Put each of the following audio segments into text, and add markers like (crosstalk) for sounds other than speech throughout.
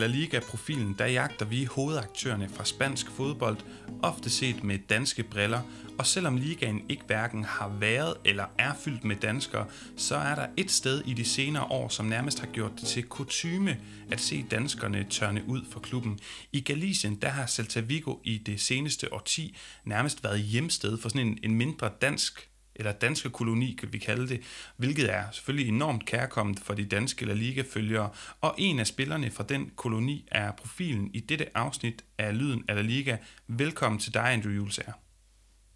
La Liga-profilen, der jagter vi hovedaktørerne fra spansk fodbold, ofte set med danske briller, og selvom ligaen ikke hverken har været eller er fyldt med danskere, så er der et sted i de senere år, som nærmest har gjort det til kutyme at se danskerne tørne ud for klubben. I Galicien, der har Celta Vigo i det seneste årti nærmest været hjemsted for sådan en, en mindre dansk eller danske koloni, kan vi kalde det, hvilket er selvfølgelig enormt kærkommet for de danske La Liga-følgere, og en af spillerne fra den koloni er profilen i dette afsnit af Lyden af La Liga. Velkommen til dig, Andrew Julesager.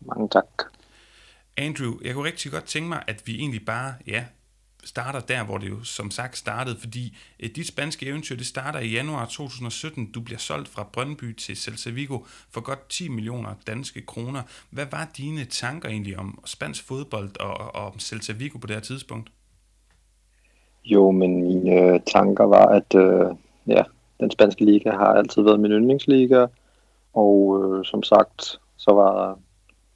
Mange tak. Andrew, jeg kunne rigtig godt tænke mig, at vi egentlig bare ja, starter der, hvor det jo som sagt startede, fordi øh, dit spanske eventyr, det starter i januar 2017. Du bliver solgt fra Brøndby til Celta Vigo for godt 10 millioner danske kroner. Hvad var dine tanker egentlig om spansk fodbold og, og om Celta Vigo på det her tidspunkt? Jo, men mine øh, tanker var, at øh, ja, den spanske liga har altid været min yndlingsliga, og øh, som sagt, så var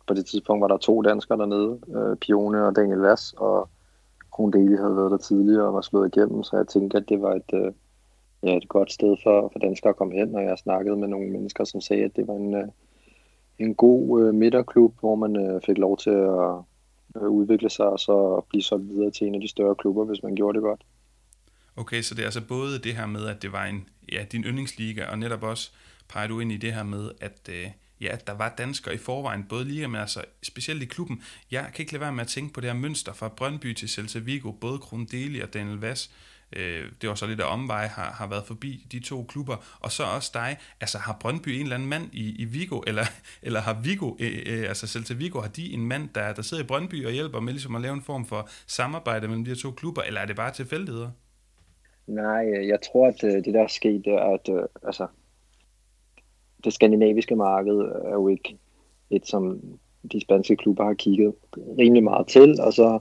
på det tidspunkt var der to danskere dernede, øh, Pione og Daniel Vass, og Deli havde været der tidligere og var slået igennem, så jeg tænkte, at det var et, øh, ja, et godt sted for, for danskere at komme hen, og jeg snakkede med nogle mennesker, som sagde, at det var en, øh, en god øh, midterklub, hvor man øh, fik lov til at øh, udvikle sig og så blive solgt videre til en af de større klubber, hvis man gjorde det godt. Okay, så det er altså både det her med, at det var en, ja, din yndlingsliga, og netop også peger du ind i det her med, at øh, ja, der var danskere i forvejen, både lige med, altså specielt i klubben. Jeg kan ikke lade være med at tænke på det her mønster fra Brøndby til Celta Vigo, både Deli og Daniel Vass, øh, det var så lidt af omvej, har, har været forbi de to klubber, og så også dig. Altså har Brøndby en eller anden mand i, i Vigo, eller, eller har Vigo, øh, øh, altså Celta Vigo, har de en mand, der, der sidder i Brøndby og hjælper med ligesom at lave en form for samarbejde mellem de her to klubber, eller er det bare tilfældigheder? Nej, jeg tror, at øh, det der er sket, det er, at øh, altså, det skandinaviske marked er jo ikke et, som de spanske klubber har kigget rimelig meget til, og så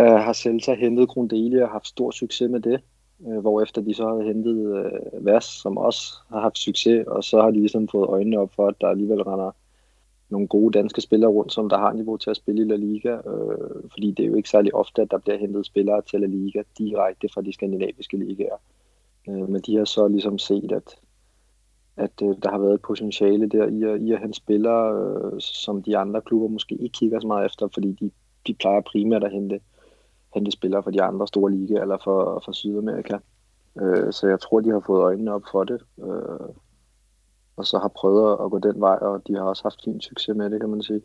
øh, har Celta hentet Grundelia og haft stor succes med det, øh, hvorefter de så har hentet øh, Vas, som også har haft succes, og så har de ligesom fået øjnene op for, at der alligevel render nogle gode danske spillere rundt, som der har niveau til at spille i La Liga, øh, fordi det er jo ikke særlig ofte, at der bliver hentet spillere til La Liga direkte fra de skandinaviske ligaer. Øh, men de har så ligesom set, at at øh, der har været et potentiale der i at, i at hente spillere, øh, som de andre klubber måske ikke kigger så meget efter, fordi de, de plejer primært at hente, hente spillere fra de andre store ligaer eller fra, fra Sydamerika. Øh, så jeg tror, de har fået øjnene op for det, øh, og så har prøvet at gå den vej, og de har også haft fin succes med det, kan man sige.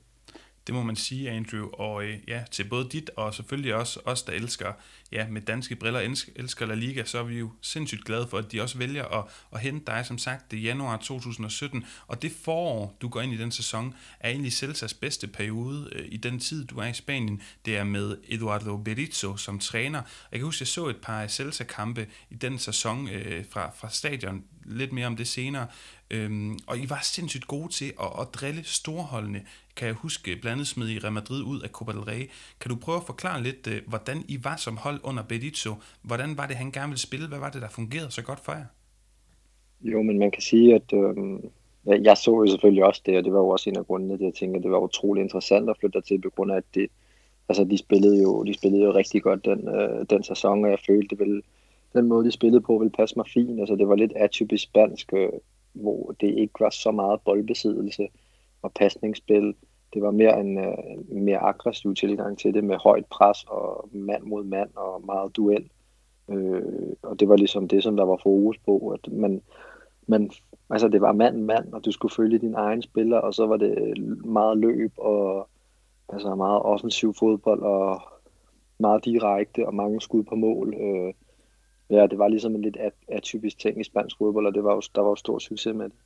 Det må man sige, Andrew. Og øh, ja, til både dit og selvfølgelig også os, der elsker ja, med danske briller, elsker La Liga, så er vi jo sindssygt glade for, at de også vælger at, at hente dig, som sagt, det januar 2017. Og det forår, du går ind i den sæson, er egentlig Celsas bedste periode øh, i den tid, du er i Spanien. Det er med Eduardo Berizzo som træner. Jeg kan huske, jeg så et par Celsa-kampe i den sæson øh, fra, fra stadion. Lidt mere om det senere. Øhm, og I var sindssygt gode til at, at drille storholdene kan jeg huske, blandt andet smed i Real Madrid ud af Copa del Rey. Kan du prøve at forklare lidt, øh, hvordan I var som hold under Berizzo? Hvordan var det, han gerne ville spille? Hvad var det, der fungerede så godt for jer? Jo, men man kan sige, at øh, jeg så jo selvfølgelig også det, og det var jo også en af grundene til, at jeg tænkte, at det var utrolig interessant at flytte til, på grund af, at det, altså, de, spillede jo, de spillede jo rigtig godt den, øh, den sæson, og jeg følte, det ville, den måde, de spillede på, ville passe mig fint. Altså, det var lidt atypisk spansk, øh, hvor det ikke var så meget boldbesiddelse og pasningsspil. Det var mere en øh, en mere aggressiv tilgang til det med højt pres og mand mod mand og meget duel. Øh, og det var ligesom det, som der var fokus på, at man, man altså det var mand mand, og du skulle følge din egen spiller, og så var det meget løb og altså meget offensiv fodbold og meget direkte og mange skud på mål. Øh, ja, det var ligesom en lidt atypisk ting i spansk fodbold, og det var jo, der var jo stor succes med det.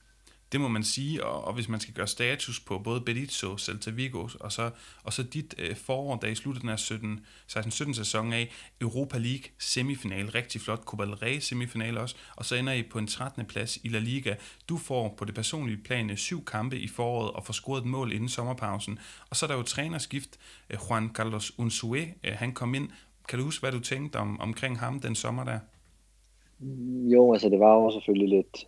Det må man sige, og, og hvis man skal gøre status på både Benito, Celta Vigo, og så, og så dit øh, forår, der i slutningen af 16-17 sæson af Europa League semifinal, rigtig flot, Copa del Rey semifinal også, og så ender I på en 13. plads i La Liga. Du får på det personlige plan øh, syv kampe i foråret og får scoret et mål inden sommerpausen. Og så er der jo trænerskift, øh, Juan Carlos Unzue, øh, han kom ind. Kan du huske, hvad du tænkte om, omkring ham den sommer der? Jo, altså det var jo selvfølgelig lidt...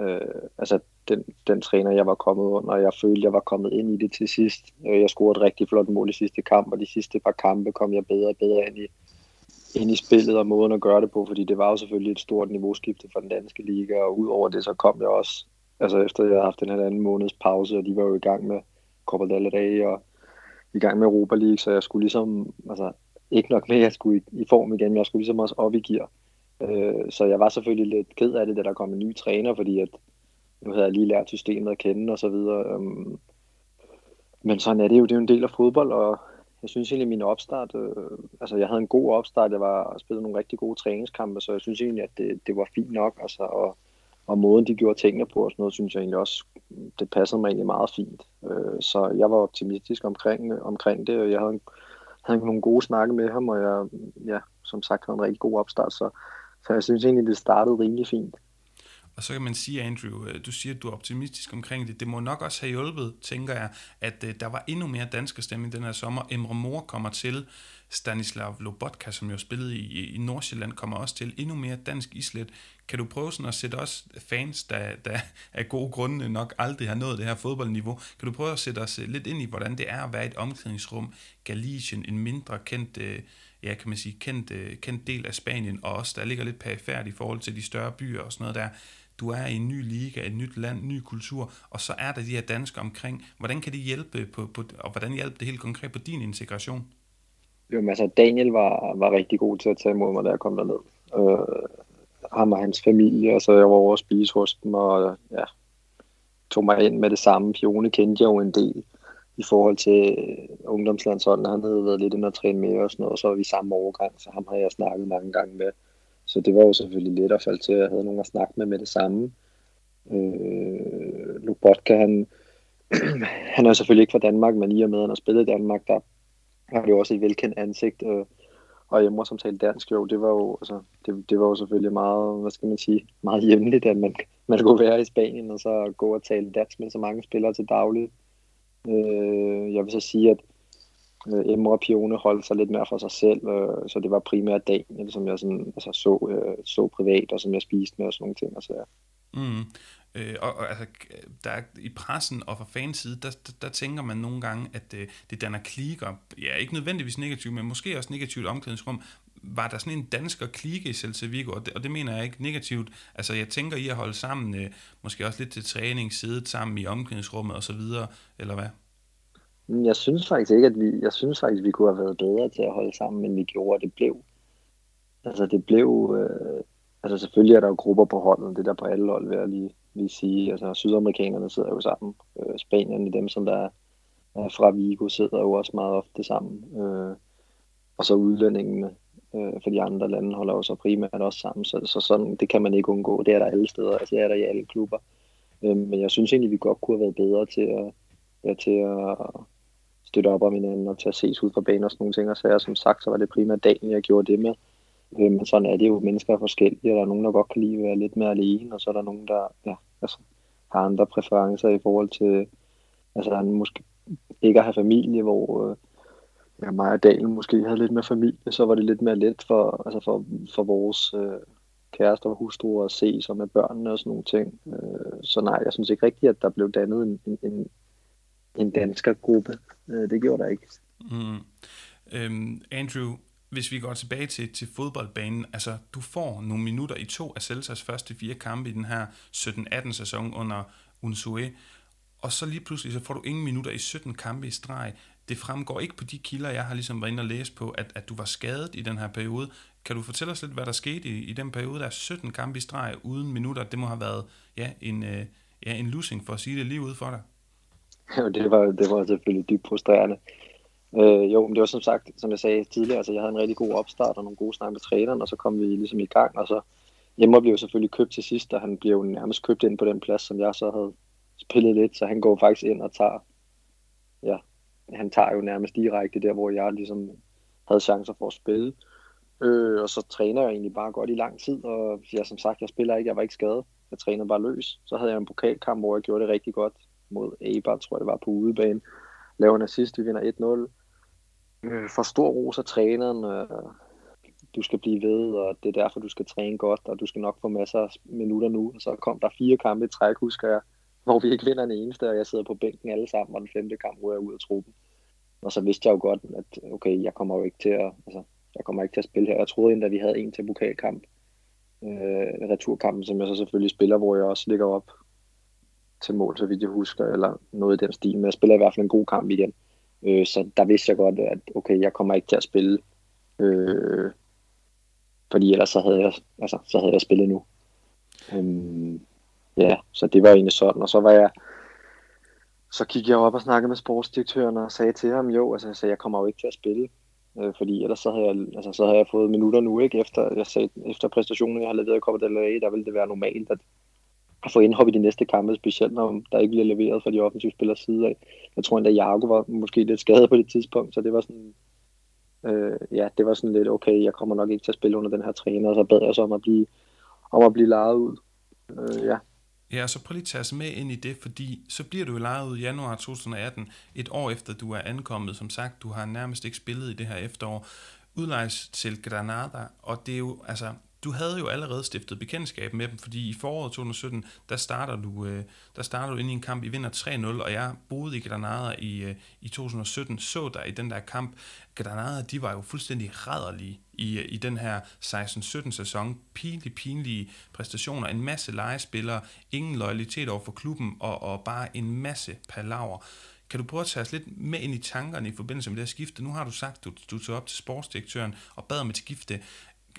Øh, altså den, den træner, jeg var kommet under. Jeg følte, jeg var kommet ind i det til sidst. Øh, jeg scorede et rigtig flot mål i sidste kamp, og de sidste par kampe kom jeg bedre og bedre ind i, ind i spillet og måden at gøre det på, fordi det var jo selvfølgelig et stort niveauskifte for den danske liga, og udover det, så kom jeg også, altså efter jeg havde haft den her anden måneds pause, og de var jo i gang med Copa del Rey og i gang med Europa League, så jeg skulle ligesom, altså ikke nok med, at jeg skulle i, i form igen, men jeg skulle ligesom også op i gear. Øh, så jeg var selvfølgelig lidt ked af det, da der kom en ny træner, fordi at nu havde jeg lige lært systemet at kende og så videre. Um, men sådan er det jo, det er jo en del af fodbold, og jeg synes egentlig, at min opstart, øh, altså jeg havde en god opstart, jeg var spillet nogle rigtig gode træningskampe, så jeg synes egentlig, at det, det var fint nok, altså, og, og måden de gjorde tingene på og sådan noget, synes jeg egentlig også, det passede mig egentlig meget fint. Øh, så jeg var optimistisk omkring, omkring det, og jeg havde, havde nogle gode snakke med ham, og jeg, ja, som sagt, havde en rigtig god opstart, så, så jeg synes egentlig, det startede rimelig fint. Og så kan man sige, Andrew, øh, du siger, at du er optimistisk omkring det. Det må nok også have hjulpet, tænker jeg, at øh, der var endnu mere danske stemme i den her sommer. Emre Mor kommer til, Stanislav Lobotka, som jo spillede i, i Nordsjælland, kommer også til. Endnu mere dansk islet. Kan du prøve sådan at sætte os fans, der, der af gode grunde nok aldrig har nået det her fodboldniveau, kan du prøve at sætte os øh, lidt ind i, hvordan det er at være i et omklædningsrum, Galicien, en mindre kendt ja, kan man sige, kendt, øh, kendt del af Spanien, og også der ligger lidt perifært i forhold til de større byer og sådan noget der du er i en ny liga, et nyt land, ny kultur, og så er der de her danskere omkring. Hvordan kan det hjælpe, på, på, og hvordan hjælper det helt konkret på din integration? Jo, men altså Daniel var, var rigtig god til at tage imod mig, da jeg kom derned. Øh, ham og hans familie, og så jeg var over at spise hos dem, og ja, tog mig ind med det samme. Fione kendte jeg jo en del i forhold til øh, ungdomslandsholdene. Han havde været lidt inde og træne med og sådan noget, og så var vi samme overgang, så ham har jeg snakket mange gange med. Så det var jo selvfølgelig let at falde til, at jeg havde nogen at snakke med med det samme. Øh, Lubotka, han, (clears throat) han er selvfølgelig ikke fra Danmark, men i og med, at han har spillet i Danmark, der har det jo også et velkendt ansigt. Øh, og Emre, som talte dansk, jo, det var jo, altså, det, det var jo selvfølgelig meget, hvad skal man sige, meget hjemligt, at man, man kunne være i Spanien, og så gå og tale dansk med så mange spillere til dagligt. Øh, jeg vil så sige, at Øh, Emre og Pione holdt sig lidt mere for sig selv, øh, så det var primært Daniel, som jeg sådan, altså, så, øh, så privat, og som jeg spiste med og sådan nogle ting. Og så, mm. Øh, og, og altså, der er, i pressen og fra fans side, der, der, der tænker man nogle gange, at øh, det danner klikker. Ja, ikke nødvendigvis negativt, men måske også negativt omklædningsrum. Var der sådan en dansker klike i Celta Vigo, og det, og det mener jeg ikke negativt. Altså, jeg tænker i at holde sammen, øh, måske også lidt til træning, sidde sammen i omklædningsrummet osv., så eller hvad? Jeg synes faktisk ikke, at vi, jeg synes faktisk, vi kunne have været bedre til at holde sammen, end vi gjorde, det blev. Altså det blev, øh, altså selvfølgelig er der jo grupper på holdet, det der på alle hold, vil jeg lige, lige sige. Altså sydamerikanerne sidder jo sammen, øh, Spanierne, dem som der er fra Vigo, sidder jo også meget ofte sammen. Øh, og så udlændingene øh, for de andre lande holder jo så primært også sammen, så, så sådan, det kan man ikke undgå. Det er der alle steder, altså det er der i alle klubber. Øh, men jeg synes egentlig, vi godt kunne have været bedre til at, ja, til at støtte op om hinanden og til at ses ud fra banen og sådan nogle ting. Og så jeg, som sagt, så var det primært dagen, jeg gjorde det med. Øh, men sådan er det jo, mennesker er forskellige, og der er nogen, der godt kan lide at være lidt mere alene, og så er der nogen, der ja, altså, har andre præferencer i forhold til, altså måske ikke at have familie, hvor øh, ja, mig og Dalen måske havde lidt mere familie, så var det lidt mere let for, altså for, for vores øh, kærester og hustruer at se sig med børnene og sådan nogle ting. Øh, så nej, jeg synes ikke rigtigt, at der blev dannet en, en, en, en danskergruppe. Øh, det gjorde der ikke. Mm. Øhm, Andrew, hvis vi går tilbage til, til fodboldbanen, altså du får nogle minutter i to af Celtas første fire kampe i den her 17-18 sæson under Unsue, og så lige pludselig så får du ingen minutter i 17 kampe i streg. Det fremgår ikke på de kilder, jeg har ligesom været inde og læse på, at, at du var skadet i den her periode. Kan du fortælle os lidt, hvad der skete i, i den periode, der er 17 kampe i streg uden minutter? Det må have været ja, en, øh, ja, en losing, for at sige det lige ud for dig. Jo, det var, det var selvfølgelig dybt frustrerende. Øh, jo, men det var som sagt, som jeg sagde tidligere, altså jeg havde en rigtig god opstart og nogle gode snakke med træneren, og så kom vi ligesom i gang, og så Emre blev jo selvfølgelig købt til sidst, og han blev jo nærmest købt ind på den plads, som jeg så havde spillet lidt, så han går faktisk ind og tager, ja, han tager jo nærmest direkte der, hvor jeg ligesom havde chancer for at spille. Øh, og så træner jeg egentlig bare godt i lang tid, og ja, som sagt, jeg spiller ikke, jeg var ikke skadet. Jeg trænede bare løs. Så havde jeg en pokalkamp, hvor jeg gjorde det rigtig godt mod Eibar, tror jeg det var på udebane. Laver en assist, vi vinder 1-0. Øh, for stor ros af træneren. Øh, du skal blive ved, og det er derfor, du skal træne godt, og du skal nok få masser af minutter nu. Og så kom der fire kampe i træk, husker jeg, hvor vi ikke vinder en eneste, og jeg sidder på bænken alle sammen, og den femte kamp, ryger jeg ud af truppen. Og så vidste jeg jo godt, at okay, jeg kommer jo ikke til at, altså, jeg kommer ikke til at spille her. Jeg troede endda, at vi havde en til pokalkamp, øh, returkampen, som jeg så selvfølgelig spiller, hvor jeg også ligger op til mål, så vidt jeg husker, eller noget i den stil, men jeg spiller i hvert fald en god kamp igen. Øh, så der vidste jeg godt, at okay, jeg kommer ikke til at spille, øh, fordi ellers så havde jeg, altså, så havde jeg spillet nu. Øh, ja, så det var egentlig sådan, og så var jeg, så kiggede jeg op og snakkede med sportsdirektøren og sagde til ham, jo, altså jeg, sagde, jeg kommer jo ikke til at spille, øh, fordi ellers så havde, jeg, altså, så havde jeg fået minutter nu, ikke? Efter, jeg sagde, efter præstationen, jeg har leveret i Copa del Rey, der ville det være normalt, at at få indhop i de næste kampe, specielt når der ikke bliver leveret fra de offensive spillers side af. Jeg tror endda, Jago var måske lidt skadet på det tidspunkt, så det var sådan, øh, ja, det var sådan lidt, okay, jeg kommer nok ikke til at spille under den her træner, og så bad jeg så om at blive, om at blive lejet ud. Øh, ja. Ja, så prøv lige at tage os med ind i det, fordi så bliver du lejet ud i januar 2018, et år efter du er ankommet. Som sagt, du har nærmest ikke spillet i det her efterår. Udlejes til Granada, og det er jo, altså, du havde jo allerede stiftet bekendtskab med dem, fordi i foråret 2017, der starter du, øh, der starter du ind i en kamp, I vinder 3-0, og jeg boede i Granada i, øh, i 2017, så der i den der kamp, Granada, de var jo fuldstændig rædderlige i, øh, i den her 16-17 sæson. Pinlige, pinlige præstationer, en masse legespillere, ingen loyalitet over for klubben, og, og bare en masse palaver. Kan du prøve at tage os lidt med ind i tankerne i forbindelse med det her skifte? Nu har du sagt, at du, du tog op til sportsdirektøren og bad om et skifte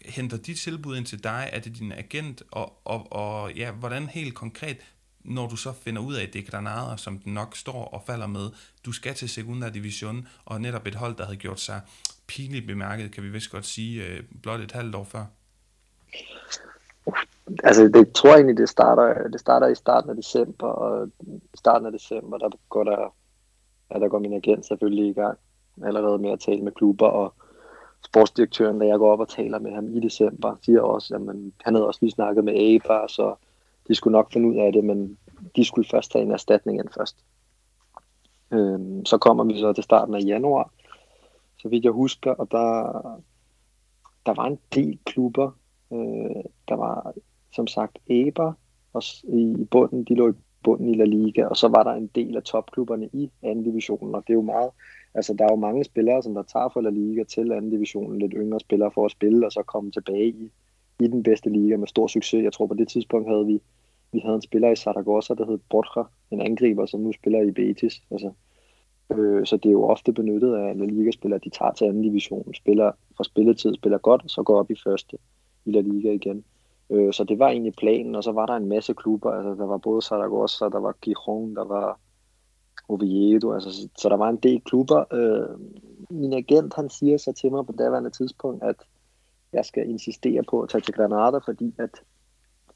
henter de tilbud ind til dig? Er det din agent? Og, og, og ja, hvordan helt konkret, når du så finder ud af, at det er Granada, som den nok står og falder med, du skal til Segunda Division, og netop et hold, der havde gjort sig pinligt bemærket, kan vi vist godt sige, øh, blot et halvt år før? Altså, det tror jeg egentlig, det starter, det starter i starten af december, og i starten af december, der går der, ja, der går min agent selvfølgelig i gang, allerede med at tale med klubber, og sportsdirektøren, da jeg går op og taler med ham i december, siger også, at man, han havde også lige snakket med ABA, så de skulle nok finde ud af det, men de skulle først tage en erstatning ind først. Øhm, så kommer vi så til starten af januar, så vidt jeg husker, og der, der var en del klubber. Øh, der var som sagt Eber og i bunden, de lå i bunden i La Liga, og så var der en del af topklubberne i anden divisionen, og det er jo meget, Altså, der er jo mange spillere, som der tager fra La Liga til anden divisionen, lidt yngre spillere for at spille, og så komme tilbage i, i den bedste liga med stor succes. Jeg tror, på det tidspunkt havde vi, vi havde en spiller i Zaragoza, der hed Borja, en angriber, som nu spiller i Betis. Altså, øh, så det er jo ofte benyttet af La Liga-spillere, de tager til anden division, spiller for spilletid, spiller godt, og så går op i første i La Liga igen. Øh, så det var egentlig planen, og så var der en masse klubber, altså der var både Zaragoza, der var Gijon, der var Oviedo, altså, så, så der var en del klubber. Øh, min agent, han siger så til mig på daværende tidspunkt, at jeg skal insistere på at tage til Granada, fordi at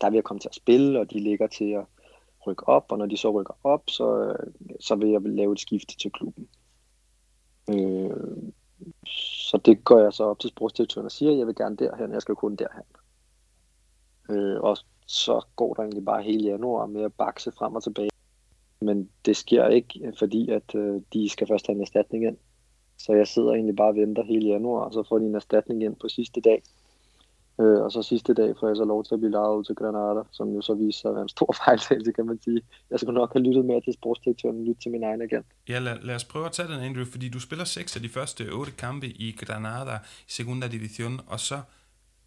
der vil jeg komme til at spille, og de ligger til at rykke op, og når de så rykker op, så, øh, så vil jeg lave et skifte til klubben. Øh, så det går jeg så op til sportsdirektøren og siger, at jeg vil gerne derhen, jeg skal kun derhen. Øh, og så går der egentlig bare hele januar med at bakse frem og tilbage men det sker ikke, fordi at øh, de skal først have en erstatning ind. Så jeg sidder egentlig bare og venter hele januar, og så får de en erstatning ind på sidste dag. Øh, og så sidste dag får jeg så lov til at blive lavet ud til Granada, som jo så viser sig at være en stor (laughs) fejltagelse, kan man sige. Jeg skulle nok have lyttet mere til sportsdirektøren, lytte til min egen agent. Ja, lad, lad os prøve at tage den, Andrew, fordi du spiller seks af de første otte kampe i Granada i Segunda Division, og så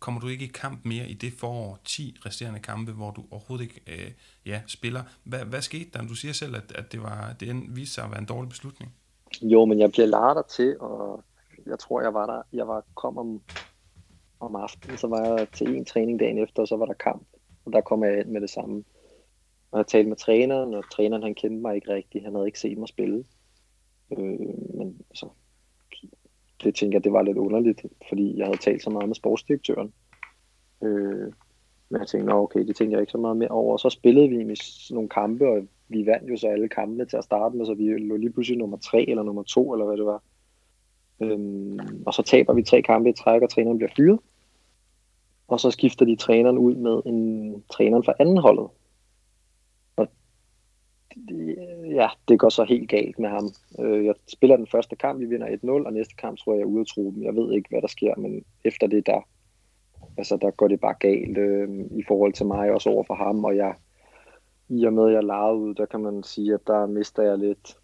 kommer du ikke i kamp mere i det forår, 10 resterende kampe, hvor du overhovedet ikke øh, ja, spiller. Hvad, hvad skete der? Du siger selv, at, at det, var, det viste sig at være en dårlig beslutning. Jo, men jeg bliver larter til, og jeg tror, jeg var der, jeg var, kom om, om aftenen, så var jeg til en træning dagen efter, og så var der kamp, og der kom jeg ind med det samme. Og jeg talte med træneren, og træneren han kendte mig ikke rigtigt, han havde ikke set mig spille. Øh, men så det tænker jeg, det var lidt underligt, fordi jeg havde talt så meget med sportsdirektøren. Øh, men jeg tænkte, okay, det tænkte jeg ikke så meget mere over. Så spillede vi med nogle kampe, og vi vandt jo så alle kampene til at starte med, så vi lå lige pludselig nummer tre eller nummer to, eller hvad det var. Øhm, og så taber vi tre kampe i træk, og træneren bliver fyret. Og så skifter de træneren ud med en træner fra anden holdet Øh, ja, det går så helt galt med ham. Øh, jeg spiller den første kamp, vi vinder 1-0, og næste kamp tror jeg, jeg er ude af truppen. Jeg ved ikke, hvad der sker, men efter det, der, altså, der går det bare galt øh, i forhold til mig, også over for ham, og jeg, i og med, at jeg er ud, der kan man sige, at der mister jeg lidt,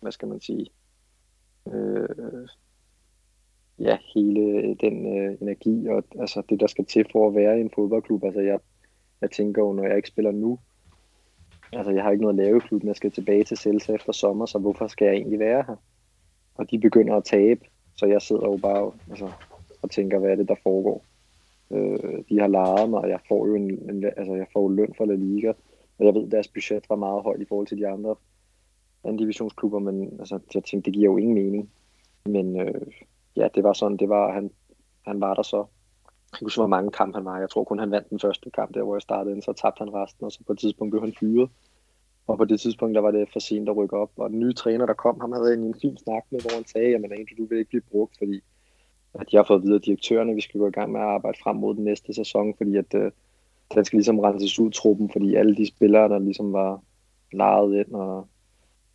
hvad skal man sige, øh, ja, hele øh, den øh, energi og altså det, der skal til for at være i en fodboldklub. Altså jeg, jeg tænker jo, når jeg ikke spiller nu, altså jeg har ikke noget at lave i klubben, jeg skal tilbage til Celta efter sommer, så hvorfor skal jeg egentlig være her? Og de begynder at tabe, så jeg sidder jo bare altså, og tænker, hvad er det, der foregår? Øh, de har lejet mig, og jeg får jo en, en, altså jeg får løn for La Liga, og jeg ved, at deres budget var meget højt i forhold til de andre anden divisionsklubber, men altså, jeg tænkte, det giver jo ingen mening. Men øh, ja, det var sådan, det var, han, han var der så. Jeg kan huske, hvor mange kampe han var. Jeg tror kun, han vandt den første kamp, der hvor jeg startede, så tabte han resten, og så på et tidspunkt blev han fyret. Og på det tidspunkt, der var det for sent at rykke op. Og den nye træner, der kom, han havde en fin snak med, hvor han sagde, jamen egentlig, du vil ikke blive brugt, fordi at jeg har fået videre direktørerne, vi skal gå i gang med at arbejde frem mod den næste sæson, fordi at øh, den skal ligesom renses ud truppen, fordi alle de spillere, der ligesom var lejet ind, og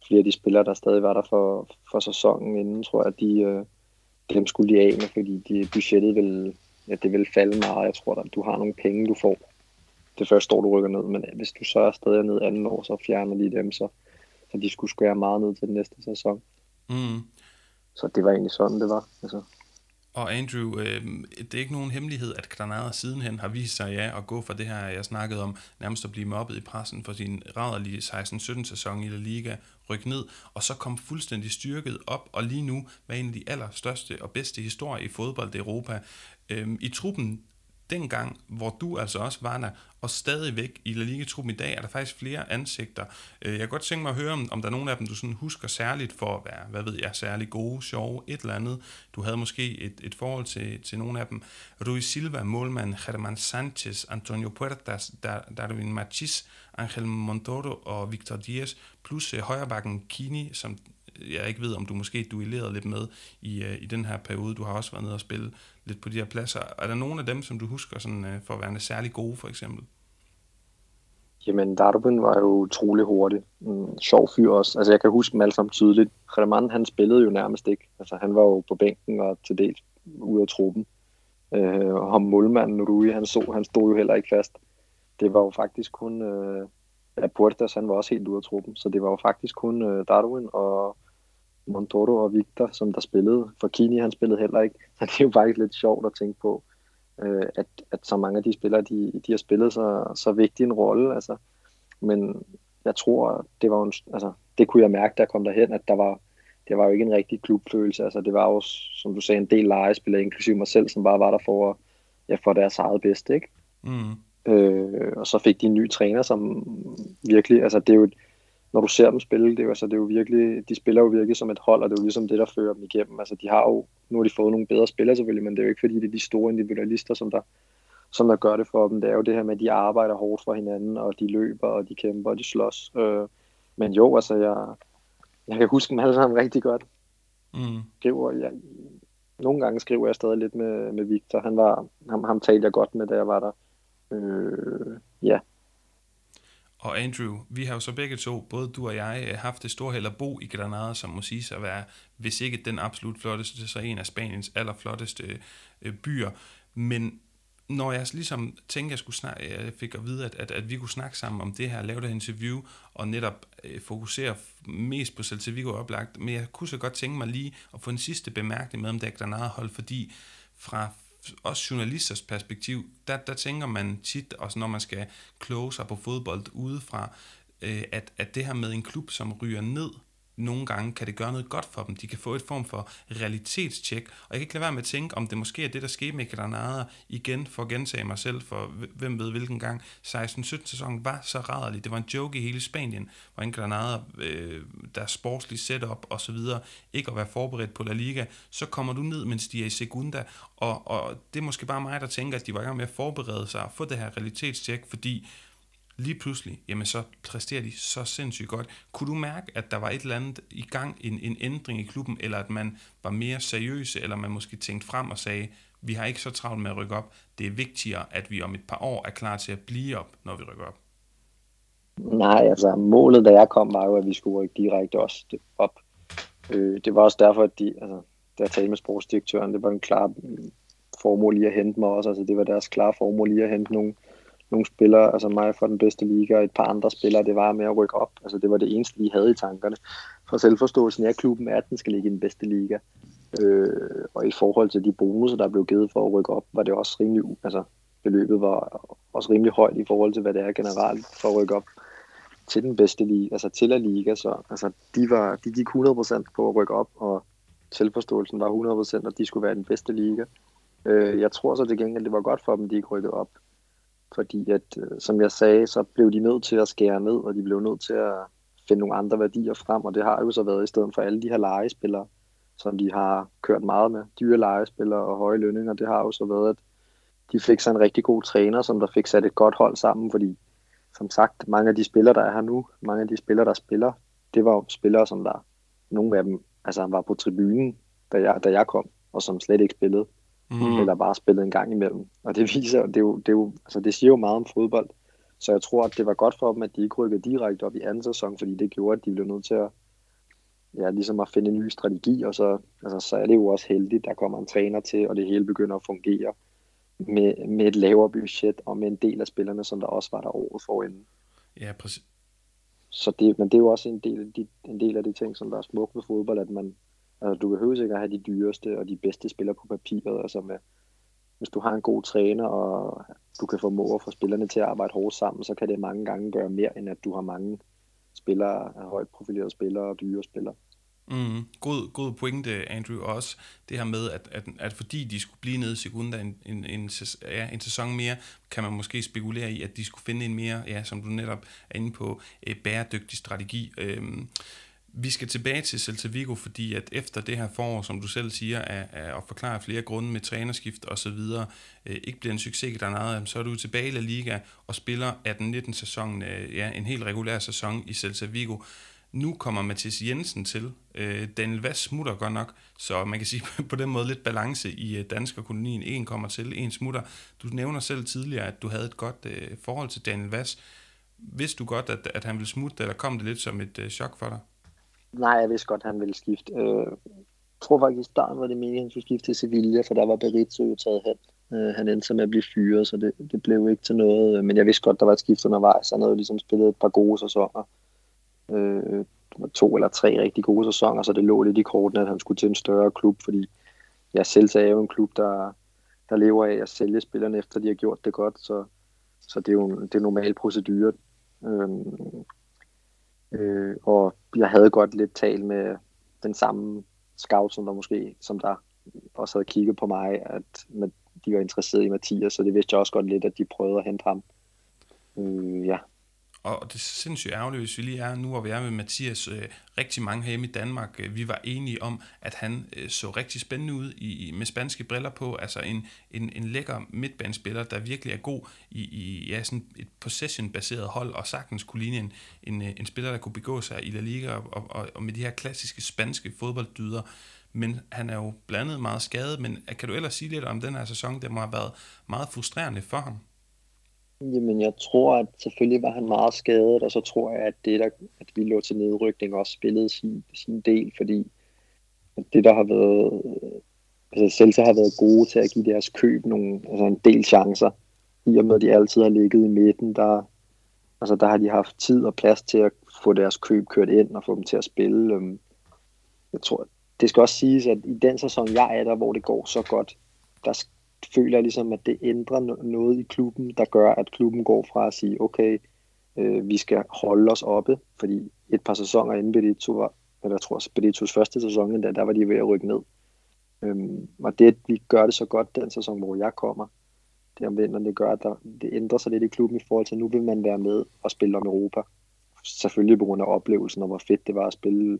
flere af de spillere, der stadig var der for, for sæsonen inden, tror jeg, de, øh, dem skulle de af med, fordi de, budgettet ville ja, det vil falde meget. Jeg tror, at du har nogle penge, du får det første år, du rykker ned, men hvis du så er stadig ned anden år, så fjerner de dem, så, så de skulle skære meget ned til den næste sæson. Mm. Så det var egentlig sådan, det var. Altså. Og Andrew, øh, det er ikke nogen hemmelighed, at Granada sidenhen har vist sig ja, at gå for det her, jeg snakkede om, nærmest at blive mobbet i pressen for sin rædderlige 16-17 sæson i La Liga, ryk ned, og så kom fuldstændig styrket op, og lige nu var en af de allerstørste og bedste historier i fodbold i Europa. Øh, I truppen dengang, hvor du altså også var der, og stadigvæk i La Liga-truppen i dag, er der faktisk flere ansigter. Øh, jeg kan godt tænke mig at høre, om, om der er nogle af dem, du sådan husker særligt for at være, hvad ved jeg, særlig gode, sjove, et eller andet. Du havde måske et, et forhold til, til nogle af dem. Rui Silva, målmand, Germán Sanchez, Antonio Puertas, Darwin Machis, Angel Montoro og Victor Diaz, plus øh, højrebakken Kini, som øh, jeg ikke ved, om du måske duellerede lidt med i, øh, i den her periode. Du har også været nede og spille lidt på de her pladser. Er der nogen af dem, som du husker sådan, øh, for at være særlig gode, for eksempel? Jamen, Darwin var jo utrolig hurtig. En sjov fyr også. Altså, jeg kan huske dem alle sammen tydeligt. Redemann, han spillede jo nærmest ikke. Altså, han var jo på bænken og til dels ude af truppen. Øh, og ham målmanden Rui, han, så, han stod jo heller ikke fast. Det var jo faktisk kun... Øh, ja, Puertas, han var også helt ude af truppen. Så det var jo faktisk kun øh, Darwin og Montoro og Victor, som der spillede. For Kini, han spillede heller ikke. (laughs) Så det er jo faktisk lidt sjovt at tænke på, øh, at, at så mange af de spillere, de, de har spillet så, så vigtig en rolle. Altså. Men jeg tror, det var en, altså, det kunne jeg mærke, da jeg kom derhen, at der var, det var jo ikke en rigtig klubfølelse. Altså, det var jo, som du sagde, en del legespillere, inklusive mig selv, som bare var der for, ja, for deres eget bedste. Ikke? Mm. Øh, og så fik de en ny træner, som virkelig, altså det er jo, når du ser dem spille, det er jo, altså, det er jo virkelig, de spiller jo virkelig som et hold, og det er jo ligesom det, der fører dem igennem. Altså de har jo, nu har de fået nogle bedre spillere selvfølgelig, men det er jo ikke fordi, det er de store individualister, som der, som der gør det for dem. Det er jo det her med, at de arbejder hårdt for hinanden, og de løber, og de kæmper, og de slås. Øh, men jo, altså jeg, jeg kan huske dem alle sammen rigtig godt. Mm. Skriver, jeg, nogle gange skriver jeg stadig lidt med, med Victor. Han var, ham, ham talte jeg godt med, da jeg var der. Øh, ja. Og Andrew, vi har jo så begge to, både du og jeg, øh, haft det store held at bo i Granada, som må sige at være, hvis ikke den absolut flotteste, så en af Spaniens allerflotteste øh, byer. Men når jeg ligesom tænkte, jeg, skulle snakke, jeg fik at vide, at, at, at vi kunne snakke sammen om det her, lave det her interview, og netop øh, fokusere mest på Celta Vigo oplagt, men jeg kunne så godt tænke mig lige at få en sidste bemærkning med om det Granada-hold, fordi fra også journalisters perspektiv, der, der tænker man tit, også når man skal kloge sig på fodbold udefra, øh, at, at det her med en klub, som ryger ned, nogle gange kan det gøre noget godt for dem. De kan få et form for realitetstjek. Og jeg kan ikke lade være med at tænke, om det måske er det, der skete med Granada igen, for at gentage mig selv, for hvem ved hvilken gang. 16-17 sæsonen var så rædderlig. Det var en joke i hele Spanien, hvor en Granada, øh, der sportsligt setup og så videre, ikke at være forberedt på La Liga. Så kommer du ned, mens de er i Segunda, og, og det er måske bare mig, der tænker, at de var i gang med at forberede sig og få det her realitetstjek, fordi lige pludselig, jamen så præsterer de så sindssygt godt. Kunne du mærke, at der var et eller andet i gang, en, en ændring i klubben, eller at man var mere seriøse, eller man måske tænkte frem og sagde, vi har ikke så travlt med at rykke op. Det er vigtigere, at vi om et par år er klar til at blive op, når vi rykker op. Nej, altså målet, da jeg kom, var jo, at vi skulle rykke direkte også op. Øh, det var også derfor, at de, altså, da jeg talte med sportsdirektøren, det var en klar formål lige at hente mig også. Altså, det var deres klare formål lige at hente nogle nogle spillere, altså mig fra den bedste liga og et par andre spillere, det var med at rykke op. Altså det var det eneste, de havde i tankerne. For selvforståelsen af klubben er, at den skal ligge i den bedste liga. Øh, og i forhold til de bonusser, der blev givet for at rykke op, var det også rimelig, altså beløbet var også rimelig højt i forhold til, hvad det er generelt for at rykke op til den bedste liga, altså til la liga, så altså, de, var, de gik 100% på at rykke op, og selvforståelsen var 100%, at de skulle være den bedste liga. Øh, jeg tror så til gengæld, det var godt for dem, de ikke rykkede op, fordi at, øh, som jeg sagde, så blev de nødt til at skære ned, og de blev nødt til at finde nogle andre værdier frem, og det har jo så været i stedet for alle de her legespillere, som de har kørt meget med, dyre legespillere og høje lønninger, det har jo så været, at de fik sig en rigtig god træner, som der fik sat et godt hold sammen, fordi som sagt, mange af de spillere, der er her nu, mange af de spillere, der spiller, det var jo spillere, som der, nogle af dem, altså var på tribunen, da jeg, da jeg kom, og som slet ikke spillede, mm. eller bare spillede en gang imellem. Og det viser, det, er jo, det, er jo, altså det siger jo meget om fodbold. Så jeg tror, at det var godt for dem, at de ikke rykkede direkte op i anden sæson, fordi det gjorde, at de blev nødt til at, ja, ligesom at finde en ny strategi, og så, altså, så er det jo også heldigt, der kommer en træner til, og det hele begynder at fungere med, med et lavere budget og med en del af spillerne, som der også var der året forinden. Ja, præcis. Så det, men det er jo også en del, af de, en del af de ting, som der er smukt ved fodbold, at man, altså, du behøver ikke at have de dyreste og de bedste spillere på papiret. Altså med, hvis du har en god træner, og du kan formå at få spillerne til at arbejde hårdt sammen, så kan det mange gange gøre mere, end at du har mange spillere, højt profilerede spillere og dyre spillere. Mm, god, god pointe, Andrew, også det her med, at, at, at fordi de skulle blive nede i sekunder en, en, en, ja, en sæson mere, kan man måske spekulere i, at de skulle finde en mere, ja, som du netop er inde på, øh, bæredygtig strategi. Øh, vi skal tilbage til Celta Vigo, fordi at efter det her forår, som du selv siger, er, er at forklare flere grunde med trænerskift og så videre, øh, ikke bliver en succes der er så er du tilbage i La Liga og spiller 18-19 sæsonen, øh, ja, en helt regulær sæson i Celta Vigo. Nu kommer Mathias Jensen til. Øh, Daniel Vass smutter godt nok, så man kan sige (laughs) på den måde lidt balance i øh, kolonien. En kommer til, en smutter. Du nævner selv tidligere, at du havde et godt øh, forhold til Daniel Vass. Vidste du godt, at, at han ville smutte, eller kom det lidt som et øh, chok for dig? Nej, jeg vidste godt, at han ville skifte. Øh, jeg tror faktisk, i starten var det meningen, at han skulle skifte til Sevilla, for der var Berizzo jo taget hen. Øh, han endte så med at blive fyret, så det, det blev ikke til noget. Øh, men jeg vidste godt, der var et skift undervejs. Han havde jo ligesom spillet et par gode sæsoner øh, to eller tre rigtig gode sæsoner, så det lå lidt i kortene, at han skulle til en større klub, fordi jeg selv er jo en klub, der, der lever af at sælge spillerne, efter de har gjort det godt, så, så det er jo det er normal procedure. Øh, øh, og jeg havde godt lidt talt med den samme scout, som der måske, som der også havde kigget på mig, at med, de var interesseret i Mathias, så det vidste jeg også godt lidt, at de prøvede at hente ham. Øh, ja, og det er sindssygt ærgerligt, hvis vi lige er nu, hvor vi er med Mathias, øh, rigtig mange herhjemme i Danmark, øh, vi var enige om, at han øh, så rigtig spændende ud i, med spanske briller på, altså en, en, en lækker midtbanespiller, der virkelig er god i, i ja, sådan et possession-baseret hold, og sagtens kunne ligne en, en, øh, en spiller, der kunne begå sig i La Liga, og, og, og med de her klassiske spanske fodbolddyder, men han er jo blandet meget skadet, men kan du ellers sige lidt om den her sæson, det må have været meget frustrerende for ham? Jamen, jeg tror, at selvfølgelig var han meget skadet, og så tror jeg, at det, der, at vi lå til nedrykning, også spillede sin, sin del, fordi det, der har været... Altså, Celta har været gode til at give deres køb nogle, altså en del chancer, i og med, at de altid har ligget i midten, der, altså, der har de haft tid og plads til at få deres køb kørt ind og få dem til at spille. Øhm, jeg tror, det skal også siges, at i den sæson, jeg er der, hvor det går så godt, der, føler jeg ligesom, at det ændrer noget i klubben, der gør, at klubben går fra at sige, okay, øh, vi skal holde os oppe, fordi et par sæsoner inden Benito var, eller jeg tror, Benitos første sæson, endda, der var de ved at rykke ned. Øhm, og det, at vi gør det så godt den sæson, hvor jeg kommer, det om vinteren, det gør, at der, det ændrer sig lidt i klubben i forhold til, at nu vil man være med og spille om Europa. Selvfølgelig på grund af oplevelsen, og hvor fedt det var at spille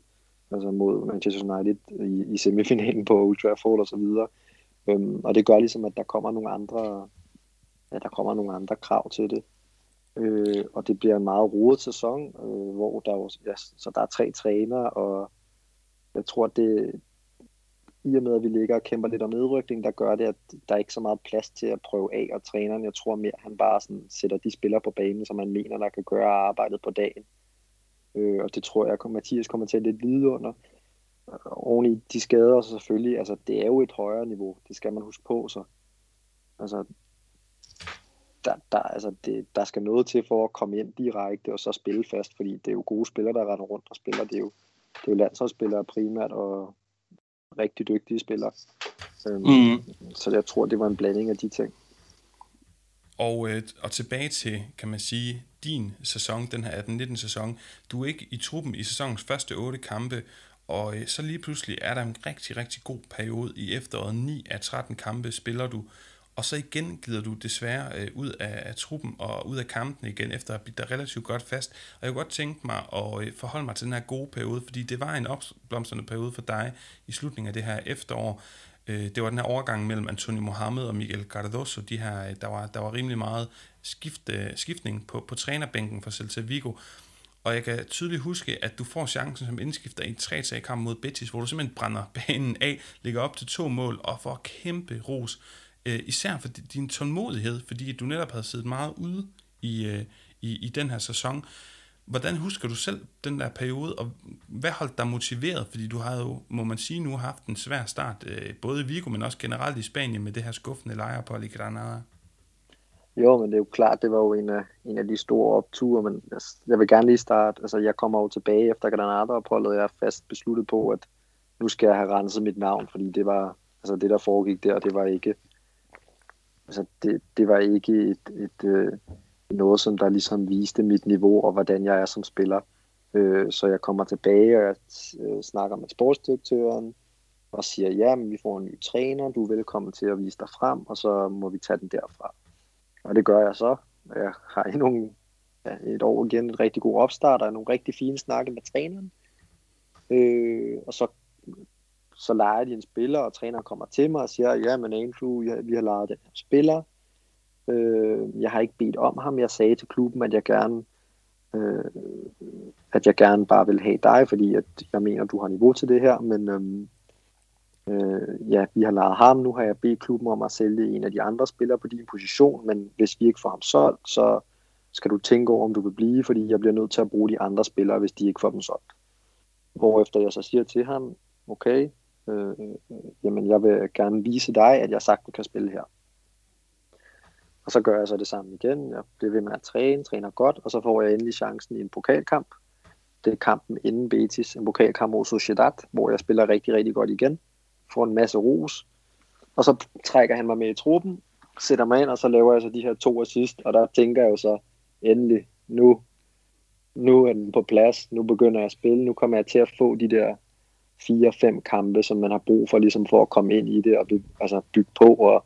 altså mod Manchester United i, i semifinalen på Old Trafford og så videre. Øhm, og det gør ligesom, at der kommer nogle andre, ja, der kommer nogle andre krav til det. Øh, og det bliver en meget rodet sæson, øh, hvor der jo, ja, så der er tre trænere, og jeg tror, at det, i og med, at vi ligger og kæmper lidt om nedrykning, der gør det, at der er ikke så meget plads til at prøve af, og træneren, jeg tror mere, han bare sådan sætter de spillere på banen, som man mener, der kan gøre arbejdet på dagen. Øh, og det tror jeg, at Mathias kommer til at lidt lide under oven i de skader så selvfølgelig, altså det er jo et højere niveau, det skal man huske på, så altså der, der, altså det, der skal noget til for at komme ind direkte og så spille fast, fordi det er jo gode spillere, der render rundt og spiller. Det er jo, det er jo landsholdsspillere primært og rigtig dygtige spillere. Øhm, mm. Så jeg tror, det var en blanding af de ting. Og, øh, og tilbage til, kan man sige, din sæson, den her 18-19 sæson. Du er ikke i truppen i sæsonens første otte kampe, og øh, så lige pludselig er der en rigtig, rigtig god periode i efteråret. 9 af 13 kampe spiller du, og så igen glider du desværre øh, ud af, af truppen og ud af kampen igen, efter at have der relativt godt fast. Og jeg kunne godt tænke mig at øh, forholde mig til den her gode periode, fordi det var en opblomstrende periode for dig i slutningen af det her efterår. Øh, det var den her overgang mellem Antonio Mohamed og Miguel Cardoso. De her, øh, der, var, der var rimelig meget skift, øh, skiftning på, på trænerbænken for Celta Vigo. Og jeg kan tydeligt huske, at du får chancen som indskifter i en 3 kamp mod Betis, hvor du simpelthen brænder (laughs) banen af, ligger op til to mål og får kæmpe ros. Øh, især for din tålmodighed, fordi du netop havde siddet meget ude i, øh, i, i den her sæson. Hvordan husker du selv den der periode, og hvad holdt dig motiveret? Fordi du har jo, må man sige, nu haft en svær start, øh, både i Vigo, men også generelt i Spanien med det her skuffende lejre på i Granada. Jo, men det er jo klart, det var jo en af, en af de store opture, men jeg, jeg vil gerne lige starte, altså jeg kommer jo tilbage efter Granada-opholdet, jeg er fast besluttet på, at nu skal jeg have renset mit navn, fordi det var, altså det der foregik der, det var ikke, altså det, det var ikke et, et, øh, noget, som der ligesom viste mit niveau og hvordan jeg er som spiller. Øh, så jeg kommer tilbage, og jeg øh, snakker med sportsdirektøren, og siger, ja, men vi får en ny træner, du er velkommen til at vise dig frem, og så må vi tage den derfra. Og det gør jeg så. Jeg har endnu ja, et år igen et rigtig god opstart, og nogle rigtig fine snakke med træneren. Øh, og så, så leger de en spiller, og træneren kommer til mig og siger, ja, men Andrew, ja, vi har lejet den her spiller. Øh, jeg har ikke bedt om ham. Jeg sagde til klubben, at jeg gerne øh, at jeg gerne bare vil have dig, fordi at jeg mener, du har niveau til det her, men øhm, øh, ja, vi har lejet ham, nu har jeg bedt klubben om at sælge en af de andre spillere på din position, men hvis vi ikke får ham solgt, så skal du tænke over, om du vil blive, fordi jeg bliver nødt til at bruge de andre spillere, hvis de ikke får dem solgt. Hvorefter jeg så siger til ham, okay, øh, øh jamen jeg vil gerne vise dig, at jeg sagtens kan spille her. Og så gør jeg så det samme igen. Jeg bliver ved med at træne, træner godt, og så får jeg endelig chancen i en pokalkamp. Det er kampen inden Betis, en pokalkamp mod Sociedad, hvor jeg spiller rigtig, rigtig godt igen får en masse ros, og så trækker han mig med i truppen, sætter mig ind, og så laver jeg så de her to assist, og der tænker jeg jo så, endelig, nu, nu er den på plads, nu begynder jeg at spille, nu kommer jeg til at få de der fire-fem kampe, som man har brug for, ligesom for at komme ind i det, og by, altså bygge på, og,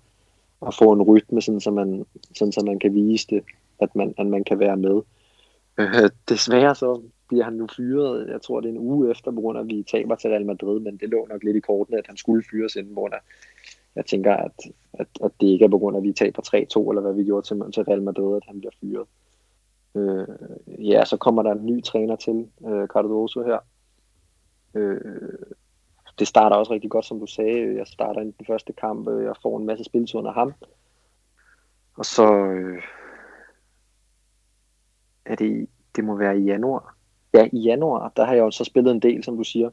og få en rytme, sådan, så man, sådan, så man kan vise det, at man, at man kan være med. Øh, desværre så bliver han nu fyret, jeg tror det er en uge efter, på grund af at vi taber til Real Madrid, men det lå nok lidt i kortene, at han skulle fyres inden, hvor jeg tænker, at, at, at det ikke er på grund af, at vi taber 3-2, eller hvad vi gjorde til, til Real Madrid, at han bliver fyret. Øh, ja, så kommer der en ny træner til, øh, Cardoso her. Øh, det starter også rigtig godt, som du sagde. Jeg starter i den første kamp, øh, jeg får en masse spilletid under ham. Og så øh, er det, det må være i januar, ja, i januar, der har jeg jo så spillet en del, som du siger.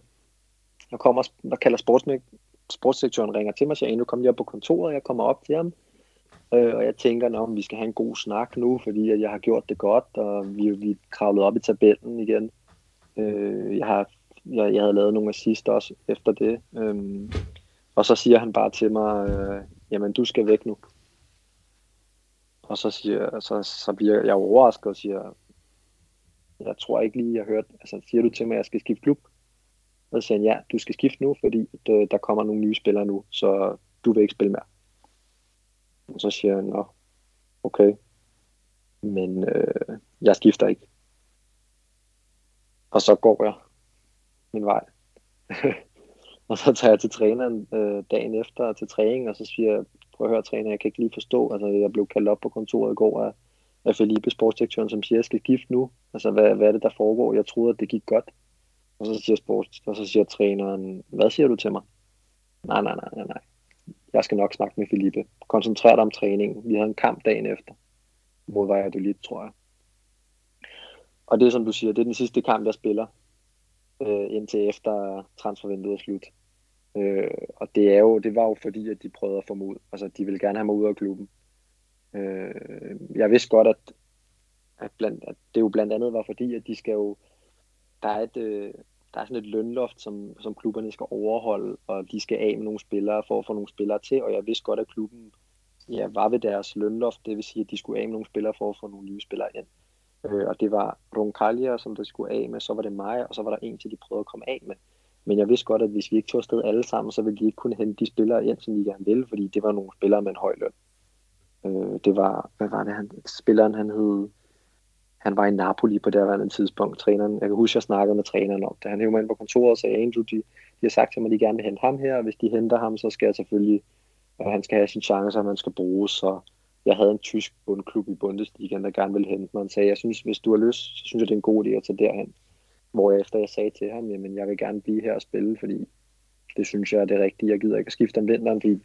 Der kommer, der kalder sportsmæk, ringer til mig og siger, nu kommer jeg på kontoret, jeg kommer op til ham, øh, og jeg tænker, at vi skal have en god snak nu, fordi at jeg har gjort det godt, og vi, vi er kravlet op i tabellen igen. Øh, jeg, har, jeg, jeg havde lavet nogle assist også efter det, øh, og så siger han bare til mig, øh, jamen du skal væk nu. Og så, siger, så, så bliver jeg overrasket og siger, jeg tror ikke lige, jeg har hørt, altså siger du til mig, at jeg skal skifte klub? Og så siger han, ja, du skal skifte nu, fordi øh, der kommer nogle nye spillere nu, så du vil ikke spille mere. Og så siger han, nå, okay, men øh, jeg skifter ikke. Og så går jeg min vej. (laughs) og så tager jeg til træneren øh, dagen efter til træning, og så siger jeg, prøv at høre træner, jeg kan ikke lige forstå, altså jeg blev kaldt op på kontoret i går af af Felipe, sportsdirektøren, som siger, jeg skal gifte nu. Altså, hvad, hvad er det, der foregår? Jeg troede, at det gik godt. Og så siger sports, og så siger træneren, hvad siger du til mig? Nej, nej, nej, nej, nej. Jeg skal nok snakke med Felipe. Koncentrer dig om træningen. Vi havde en kamp dagen efter mod lidt, tror jeg. Og det er som du siger, det er den sidste kamp, jeg spiller, øh, indtil efter transfervinduet er slut. Øh, og det, er jo, det var jo fordi, at de prøvede at få mig ud. Altså, de ville gerne have mig ud af klubben. Øh, jeg vidste godt, at, at, blandt, at det jo blandt andet var fordi, at de skal jo, der er et, øh, der er sådan et lønloft, som, som klubberne skal overholde, og de skal af med nogle spillere for at få nogle spillere til, og jeg vidste godt, at klubben ja, var ved deres lønloft, det vil sige, at de skulle af med nogle spillere for at få nogle nye spillere ind. Øh, og det var Roncalia, som der skulle af med, så var det mig, og så var der en til, de prøvede at komme af med. Men jeg vidste godt, at hvis vi ikke tog afsted alle sammen, så ville de ikke kunne hente de spillere ind, som de gerne ville, fordi det var nogle spillere med en høj løn. Øh, det var, hvad var det, han, spilleren han hed, han var i Napoli på det her tidspunkt, træneren. Jeg kan huske, jeg snakkede med træneren om det. Han hævde mig ind på kontoret og sagde, Andrew, de, de har sagt til mig, at de gerne vil hente ham her, og hvis de henter ham, så skal jeg selvfølgelig, at han skal have sin chance, og man skal bruges, så jeg havde en tysk bundklub i Bundesliga, der gerne ville hente mig. Han sagde, jeg synes, hvis du har lyst, så synes jeg, det er en god idé at tage derhen. Hvor jeg efter jeg sagde til ham, jamen jeg vil gerne blive her og spille, fordi det synes jeg er det rigtige. Jeg gider ikke at skifte om vinteren, fordi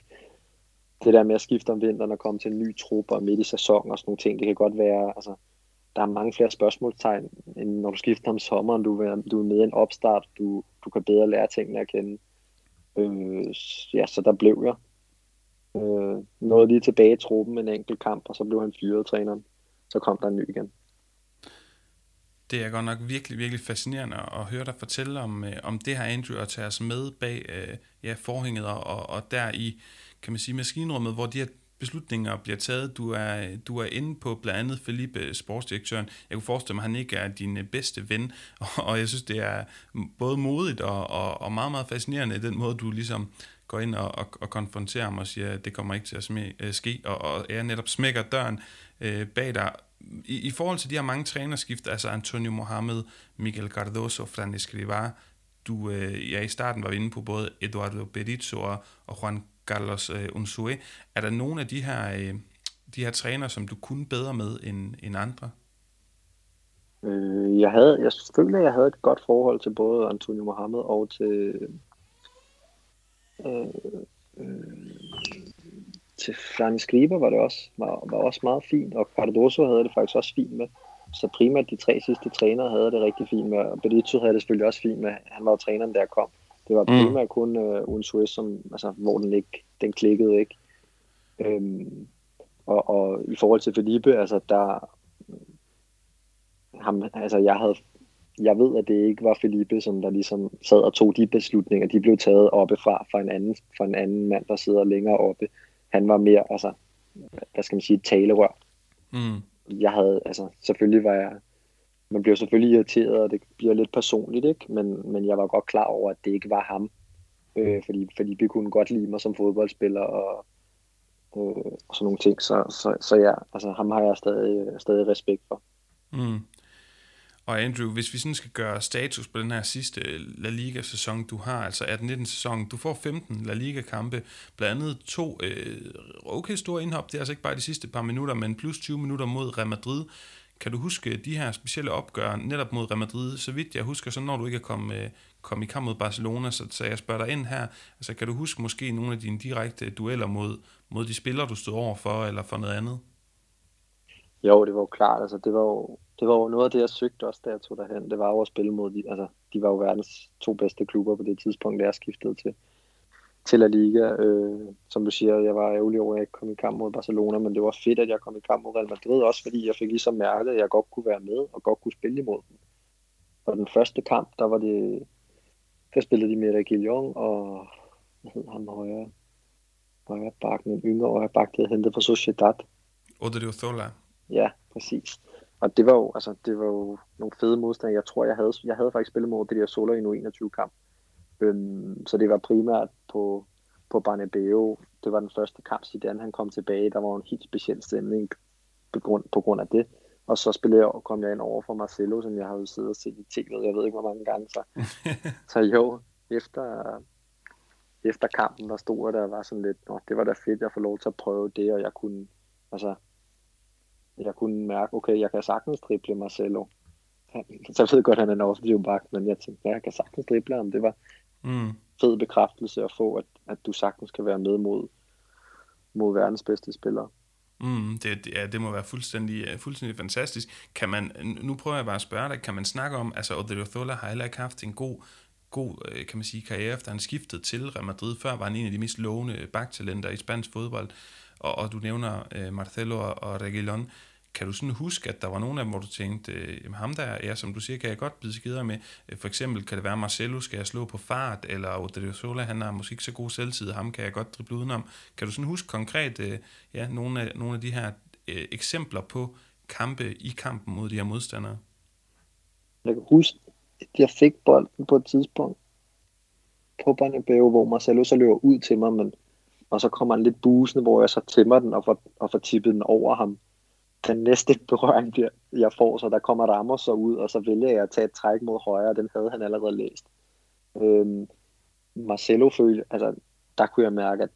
det der med at skifte om vinteren og komme til en ny trup og midt i sæsonen og sådan nogle ting, det kan godt være, altså, der er mange flere spørgsmålstegn, end når du skifter om sommeren. Du, er, du er med i en opstart, du, du kan bedre lære tingene at kende. Øh, ja, så der blev jeg. Øh, nåede lige tilbage i truppen en enkelt kamp, og så blev han fyret træneren. Så kom der en ny igen. Det er godt nok virkelig, virkelig fascinerende at høre dig fortælle om, øh, om det her, Andrew, at tage os med bag øh, ja, forhænget og, og der i, kan man sige, maskinrummet, hvor de her beslutninger bliver taget. Du er, du er inde på blandt andet Felipe, øh, sportsdirektøren. Jeg kunne forestille mig, at han ikke er din øh, bedste ven, (laughs) og, jeg synes, det er både modigt og, og, og meget, meget fascinerende, den måde, du ligesom går ind og, og, og konfronterer ham og siger, at det kommer ikke til at smæ, øh, ske, og, og jeg netop smækker døren øh, bag dig. I, I forhold til de her mange trænerskift, altså Antonio Mohamed, Miguel Cardoso, Fran Escrivá, du øh, ja, i starten var vi inde på både Eduardo Berizzo og, og Juan Carlos øh, Unsue. Er der nogle af de her, øh, de her træner, som du kunne bedre med end, end andre? Øh, jeg havde, jeg følte, at jeg havde et godt forhold til både Antonio Mohamed og til øh, øh, til Fran Skriber var det også, var, var også meget fint, og Cardoso havde det faktisk også fint med. Så primært de tre sidste trænere havde det rigtig fint med, og Benito havde det selvfølgelig også fint med. Han var jo træneren, der kom. Det var mm. primært mm. kun uh, Uden Suez, som, altså, hvor den ikke, den klikkede ikke. Øhm, og, og, i forhold til Felipe, altså der, ham, altså jeg havde, jeg ved, at det ikke var Felipe, som der ligesom sad og tog de beslutninger. De blev taget oppefra fra en anden, fra en anden mand, der sidder længere oppe. Han var mere, altså, hvad skal man sige, talerør. Mm. Jeg havde, altså, selvfølgelig var jeg, man bliver selvfølgelig irriteret, og det bliver lidt personligt, ikke? Men, men jeg var godt klar over, at det ikke var ham. Øh, fordi, fordi vi kunne godt lide mig som fodboldspiller, og, øh, og sådan nogle ting. Så, så, så ja, altså ham har jeg stadig, stadig respekt for. Mm. Og Andrew, hvis vi sådan skal gøre status på den her sidste La Liga-sæson, du har, altså 18-19 sæson, du får 15 La Liga-kampe, blandt andet to øh, okay store indhop, det er altså ikke bare de sidste par minutter, men plus 20 minutter mod Real Madrid. Kan du huske de her specielle opgør netop mod Real Madrid? Så vidt jeg husker, så når du ikke er kommet, øh, kom i kamp mod Barcelona, så, så jeg spørger dig ind her, altså kan du huske måske nogle af dine direkte dueller mod, mod de spillere, du stod over for, eller for noget andet? Jo, det var jo klart. Altså, det, var jo, det var jo noget af det, jeg søgte også, da jeg tog derhen. Det var jo at spille mod de, altså, de var jo verdens to bedste klubber på det tidspunkt, da jeg skiftede til, til La Liga. Øh, som du siger, jeg var ærgerlig over, at jeg ikke kom i kamp mod Barcelona, men det var fedt, at jeg kom i kamp mod Real Madrid, også fordi jeg fik ligesom mærket, at jeg godt kunne være med og godt kunne spille imod dem. Og den første kamp, der var det, der spillede de med Reguilon og hvad hed han højre, højre bakken, en yngre højre bakke, der hentet fra Sociedad. Odriozola. Ja, præcis. Og det var jo, altså, det var jo nogle fede modstandere. Jeg tror, jeg havde, jeg havde faktisk spillet mod det der Soler i nu 21 kamp. Øhm, så det var primært på, på Barnabeo. Det var den første kamp, siden han kom tilbage. Der var en helt speciel stemning på grund, på grund af det. Og så spillede jeg, kom jeg ind over for Marcelo, som jeg havde siddet og set i tv, jeg ved ikke hvor mange gange. Så, (laughs) så jo, efter, efter kampen, der stod jeg der var sådan lidt, Nå, det var da fedt, jeg får lov til at prøve det, og jeg kunne, altså, jeg kunne mærke, okay, jeg kan sagtens drible Marcelo. Så jeg ved godt, at han er en offensiv bak, men jeg tænkte, ja, jeg kan sagtens drible ham. Det var mm. fed bekræftelse at få, at, at du sagtens kan være med mod, mod verdens bedste spillere. Mm, det, ja, det må være fuldstændig, øh, fuldstændig fantastisk. Kan man, nu prøver jeg bare at spørge dig, kan man snakke om, altså Odriozola har heller ikke haft en god, god øh, kan man sige, karriere, efter han skiftede til Real Madrid. Før var han en af de mest lovende baktalenter i spansk fodbold og, og du nævner øh, Marcelo og, og Reguilon. Kan du sådan huske, at der var nogen af dem, hvor du tænkte, øh, ham der, ja, som du siger, kan jeg godt bide skider med. Øh, for eksempel kan det være, Marcelo skal jeg slå på fart, eller Odriozola, han har måske ikke så god selvtid, ham kan jeg godt drible udenom. Kan du sådan huske konkret, øh, ja, nogle af, nogle af de her øh, eksempler på kampe i kampen mod de her modstandere? Jeg kan huske, at jeg fik bolden på et tidspunkt på Bernabeu, hvor Marcelo så løber ud til mig, men, og så kommer han lidt busende, hvor jeg så tæmmer den og får, og får tippet den over ham den næste berøring, jeg får, så der kommer Ramos så ud, og så vælger jeg at tage et træk mod højre, den havde han allerede læst. Øhm, Marcelo følte, altså der kunne jeg mærke, at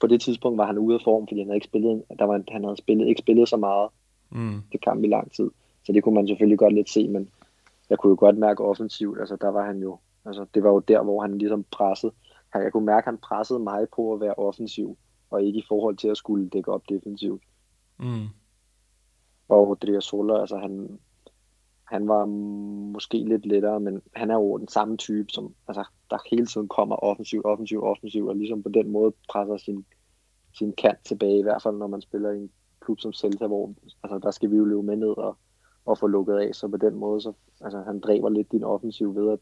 på det tidspunkt var han ude af form, fordi han havde ikke spillet, der var, han havde spillet, ikke spillet så meget mm. det kamp i lang tid. Så det kunne man selvfølgelig godt lidt se, men jeg kunne jo godt mærke offensivt, altså der var han jo, altså det var jo der, hvor han ligesom pressede. Jeg kunne mærke, at han pressede mig på at være offensiv, og ikke i forhold til at skulle dække op defensivt. Mm og Rodrigo Sola, altså han, han var måske lidt lettere, men han er jo den samme type, som altså, der hele tiden kommer offensiv, offensiv, offensiv, og ligesom på den måde presser sin, sin kant tilbage, i hvert fald når man spiller i en klub som Celta, hvor altså, der skal vi jo løbe med ned og, og få lukket af, så på den måde, så altså, han dræber lidt din offensiv ved at,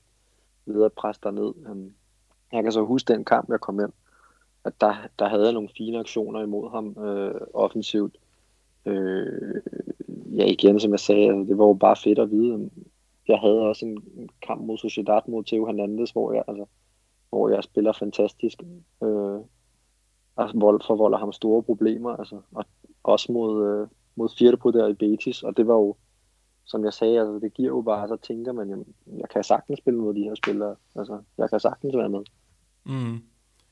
ved at presse dig ned. Jeg kan så huske den kamp, jeg kom ind, at der, der havde jeg nogle fine aktioner imod ham øh, offensivt, Øh, ja, igen, som jeg sagde, altså, det var jo bare fedt at vide. Jeg havde også en kamp mod Sociedad mod Theo Hernandez, hvor jeg, altså, hvor jeg spiller fantastisk. Øh, altså, vold forvolder ham store problemer, altså, og også mod, øh, mod Firpo der i Betis, og det var jo, som jeg sagde, altså, det giver jo bare, så tænker man, jamen, jeg kan sagtens spille mod de her spillere, altså, jeg kan sagtens være med. Mm